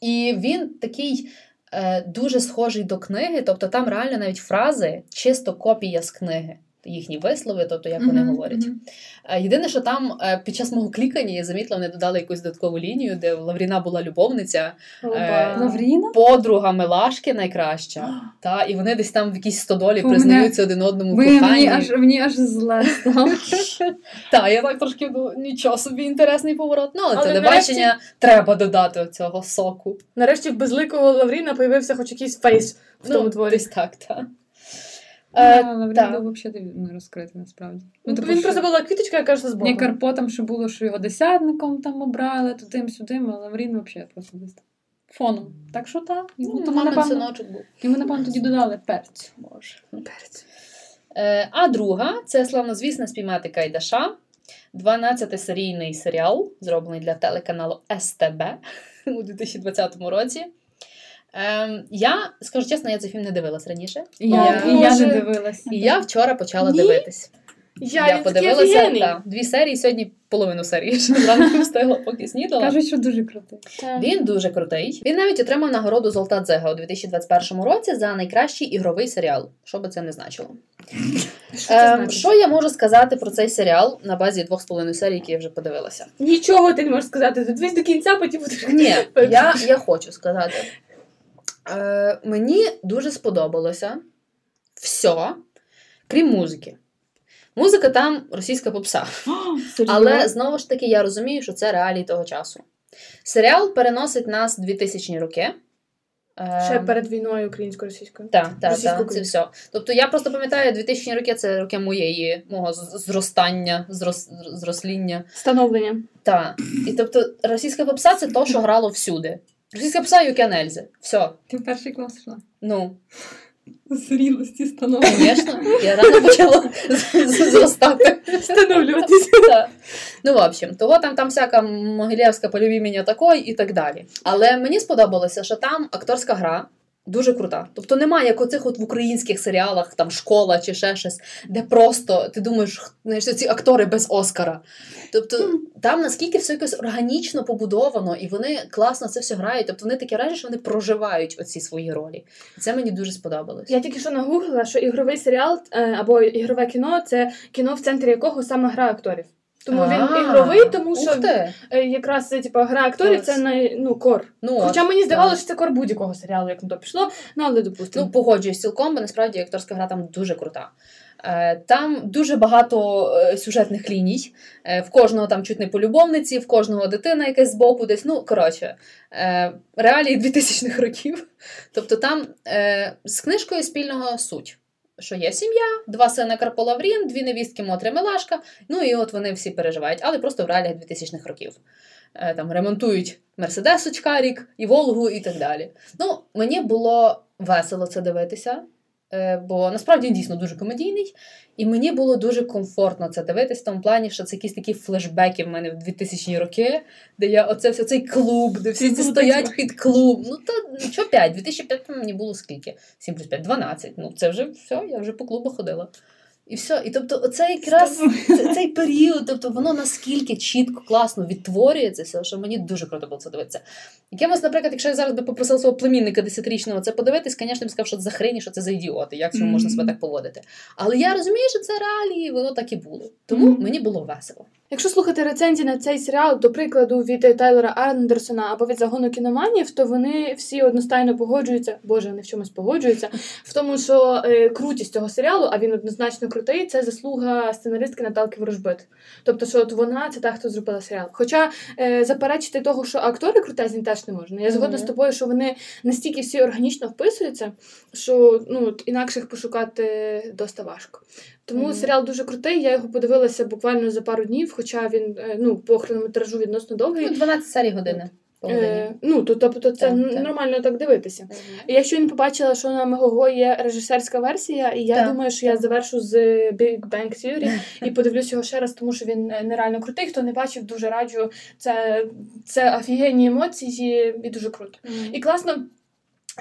і він такий е, дуже схожий до книги, тобто там реально навіть фрази чисто копія з книги. Їхні вислови, тобто як вони Мгм, говорять. Е, Єдине, що там е, під час мого клікання я замітила, вони додали якусь додаткову лінію, де Лавріна була любовниця, Опа. Лавріна? подруга Милашки найкраща. Та, і вони десь там в якійсь стодолі Фу, признаються один одному в Ви коханні. мені аж мені аж зле стало. Так, я так трошки ну, нічого собі інтересний поворот. Ну, але, телебачення треба додати цього соку. Нарешті в безликого Лавріна появився хоч якийсь фейс в тому ну, творі. Десь так, так. Е, Лаврін так. був взагалі не розкритий насправді. Ну, типу, він що- просто була квіточка, яка ж з Ні, Карпо там ще було, що його десятником там обрали, то тим сюдим, а Лаврін взагалі просто десь там фоном. Так що так. Ну, Йому, мамин напевно, йому, напевно, тоді додали перцю. Може. Е, а друга це славнозвісна спіймати Кайдаша. 12-серійний серіал, зроблений для телеканалу СТБ у 2020 році. Ем, я, скажу чесно, я цей фільм не дивилась раніше. І я, О, і я не дивилася. І я вчора почала Ні? дивитись. Я, я подивилася та, дві серії, сьогодні половину серії ще зранку встигла, поки снідала. Кажуть, що дуже крутий. Так. Він дуже крутий. Він навіть отримав нагороду Золота Дзега у 2021 році за найкращий ігровий серіал, що би це не значило. Що це Ем, що я можу сказати про цей серіал на базі двох з половиною серій, які я вже подивилася? Нічого ти не можеш сказати. Дивись до кінця, потім будеш. Ні, я, я хочу сказати. Е, мені дуже сподобалося все, крім музики. Музика там російська попса. Але знову ж таки я розумію, що це реалії того часу. Серіал переносить нас 2000 роки. Е, Ще перед війною українсько-російською. Так, так, так, це все. Тобто я просто пам'ятаю 2000 роки це роки моєї мого зростання, зрос, зросління. Становлення. Так. І тобто російська попса це то, що грало всюди. Російська пса і Ельзи. Все. Ти в перший клас йшла. Ну, Зрілості становлення. звісно, я рано почала зростати. Встановлюватися. Так. Ну, в общем, того там, там всяка Могилєвська полюбі мене такой і так далі. Але мені сподобалося, що там акторська гра. Дуже крута. Тобто немає як оцих от в українських серіалах, там школа чи ще щось, де просто ти думаєш, знаєш, ці актори без Оскара. Тобто там наскільки все якось органічно побудовано, і вони класно це все грають. Тобто вони такі враження, що вони проживають оці свої ролі. Це мені дуже сподобалось. Я тільки що нагуглила, що ігровий серіал е, або ігрове кіно це кіно, в центрі якого саме гра акторів. Тому він А, ігровий, тому що е, якраз типу, гра акторів це най, ну, кор. Ну, Хоча мені здавалося, що це кор будь-якого серіалу, як на то пішло, ну але допустимо. Ну, погоджуюсь цілком, бо насправді акторська гра там дуже крута. Е, Там дуже багато сюжетних ліній. В кожного там чуть не по любовниці, в кожного дитина якась збоку десь. Ну, коротше, реалії 2000-х років. Тобто там з книжкою спільного суть. Що є сім'я, два сина Карполаврін, дві невістки Мотри Милашка, ну і от вони всі переживають, але просто в реаліях 2000-х років. Е, Там ремонтують Мерседесочка рік, і Волгу, і так далі. Ну, мені було весело це дивитися, бо насправді він дійсно дуже комедійний, і мені було дуже комфортно це дивитися в тому плані, що це якісь такі флешбеки в мене в 2000 роки, де я оце все цей клуб, де всі ці стоять під клуб. Ну та ну, що 5? 2005 мені було скільки? 7 плюс 5, 12. Ну це вже все, я вже по клубу ходила. І все. І тобто, оце якраз цей період, тобто воно наскільки чітко, класно відтворюється, все, що мені дуже круто було це дивитися. Якимось, наприклад, якщо я зараз би попросила свого племінника 10-річного це подивитись, звісно, б сказав, що це за хрені, що це за ідіоти, як цьому можна себе так поводити. Але я розумію, що це реалії, воно так і було. Тому мені було весело. Якщо слухати рецензії на цей серіал, до прикладу, від е, Тайлера Андерсона або від загону кіноманів, то вони всі одностайно погоджуються, боже, вони в чомусь погоджуються, в тому, що е, крутість цього серіалу, а він однозначно крутий, це заслуга сценаристки Наталки Ворожбит. Тобто, що от вона це та, хто зробила серіал. Хоча е, заперечити того, що актори крутезні, теж не можна. Я згодна Мгм. з тобою, що вони настільки всі органічно вписуються, що ну, інакших пошукати доста важко. Тому Мгм. серіал дуже крутий. Я його подивилася буквально за пару днів, хоча він е, ну, по хронометражу відносно довгий. Ну, 12 серій години. Е, ну, то, тобто це Так, нормально так дивитися. І я щойно побачила, що на Мегого є режисерська версія, і я Так. думаю, що я завершу з Big Bang Theory і подивлюсь його ще раз, тому що він е, нереально крутий. Хто не бачив, дуже раджу. Це, це офігенні емоції і дуже круто. І класно.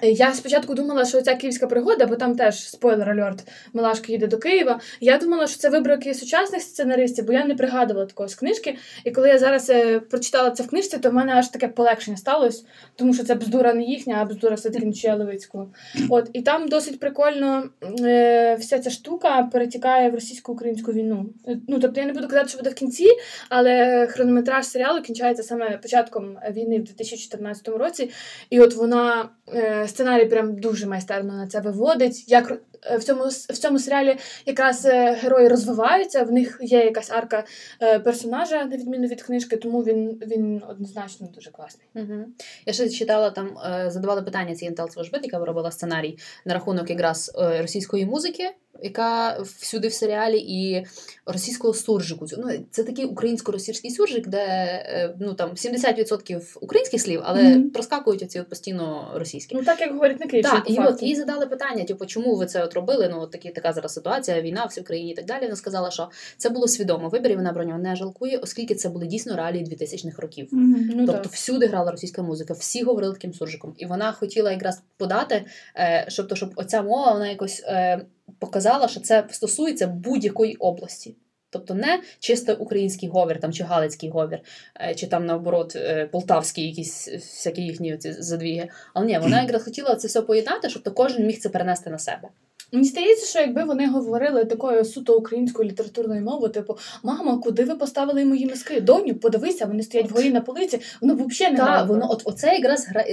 Я спочатку думала, що ця київська пригода, бо там теж спойлер альорт, Милашка їде до Києва. Я думала, що це виброки сучасних сценаристів, бо я не пригадувала такого з книжки. І коли я зараз е, прочитала це в книжці, то в мене аж таке полегшення сталося, тому що це бздура не їхня, а бздура все-таки Нечуя Левицького. От і там досить прикольно е, вся ця штука перетікає в російсько-українську війну. Е, Ну тобто я не буду казати, що буде в кінці, але хронометраж серіалу кінчається саме початком війни в 2014 році. І от вона е, сценарій прям дуже майстерно на це виводить. Як в цьому в цьому серіалі якраз е, герої розвиваються, в них є якась арка е, персонажа, на відміну від книжки, тому він, він однозначно дуже класний. Угу. Я ще читала там, е, задавали питання цій Інтел Сважбит, яка робила сценарій на рахунок якраз е, російської музики, яка всюди в серіалі, і російського суржику. Ну, це такий українсько-російський суржик, де е, ну, там 70% українських слів, але Мгм. проскакують оці от постійно російські. Ну так як говорять на Київщині. Так, і факту. от їй задали питання: типу, чому ви це от робили? Ну, от такі така зараз ситуація, війна всій Україні і так далі. Вона сказала, що це було свідомо вибір, і вона про нього не жалкує, оскільки це були дійсно реалії 2000-х років. Мгм. Ну, тобто так. всюди грала російська музика, всі говорили таким суржиком. І вона хотіла якраз подати, е, щоб, то, щоб оця мова вона якось е, показала, що це стосується будь-якої області. Тобто не чисто український говір там, чи галицький говір, е, чи там наоборот полтавський якісь всякі їхні ці задвіги. Але ні, вона якраз хотіла це все поєднати, щоб то кожен міг це перенести на себе. Мені здається, що якби вони говорили такою суто українською літературною мовою, типу, мама, куди ви поставили мої миски? Доню, подивися, вони стоять вгорі на полиці, воно взагалі не Так, воно от оце якраз гра,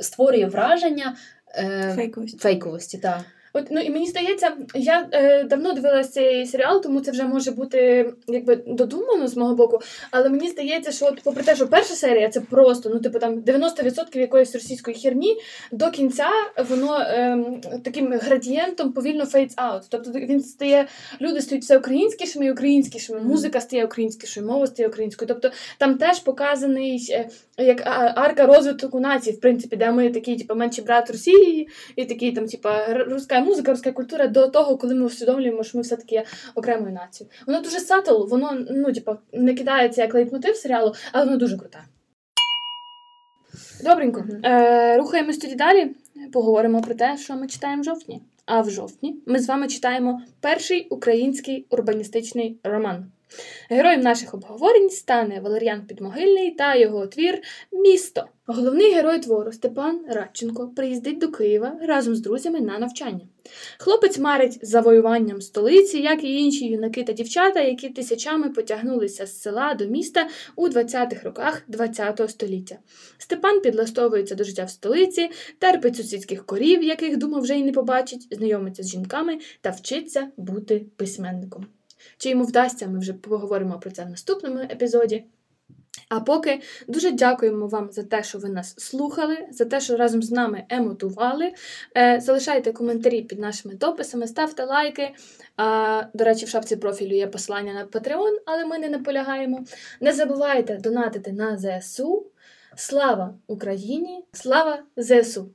створює враження е, фейковості. фейковості. Так. От ну і мені здається, я е, давно дивилася цей серіал, тому це вже може бути якби додумано з мого боку. Але мені здається, що от, попри те, що перша серія це просто ну, типу там 90% якоїсь російської херні, до кінця воно ем, таким градієнтом повільно фейдс аут. Тобто він стає, люди стають все українськішими і українськішими, музика стає українськішою, мова стає українською. Тобто там теж показаний е, як арка розвитку нації, в принципі, де ми такий, типу, менший брат Росії, і такий там, типа, р- руська музика, руська культура до того, коли ми усвідомлюємо, що ми все-таки є окремою нацією. Воно дуже сатл, воно ну, типа, не кидається як лейтмотив серіалу, але воно дуже круте. Добренько. Мгм. Е, рухаємось тоді далі. Поговоримо про те, що ми читаємо в жовтні. А в жовтні ми з вами читаємо перший український урбаністичний роман. Героєм наших обговорень стане Валеріан Підмогильний та його твір Місто. Головний герой твору Степан Радченко приїздить до Києва разом з друзями на навчання. Хлопець марить завоюванням столиці, як і інші юнаки та дівчата, які тисячами потягнулися з села до міста у 20-х роках ХХ століття. Степан підлаштовується до життя в столиці, терпить сусідських корів, яких думав вже й не побачить, знайомиться з жінками та вчиться бути письменником. Чи йому вдасться, ми вже поговоримо про це в наступному епізоді. А поки дуже дякуємо вам за те, що ви нас слухали, за те, що разом з нами емотували. Е, залишайте коментарі під нашими дописами, ставте лайки. До речі, в шапці профілю є посилання на Patreon, але ми не наполягаємо. Не забувайте донатити на ЗСУ. Слава Україні! Слава ЗСУ!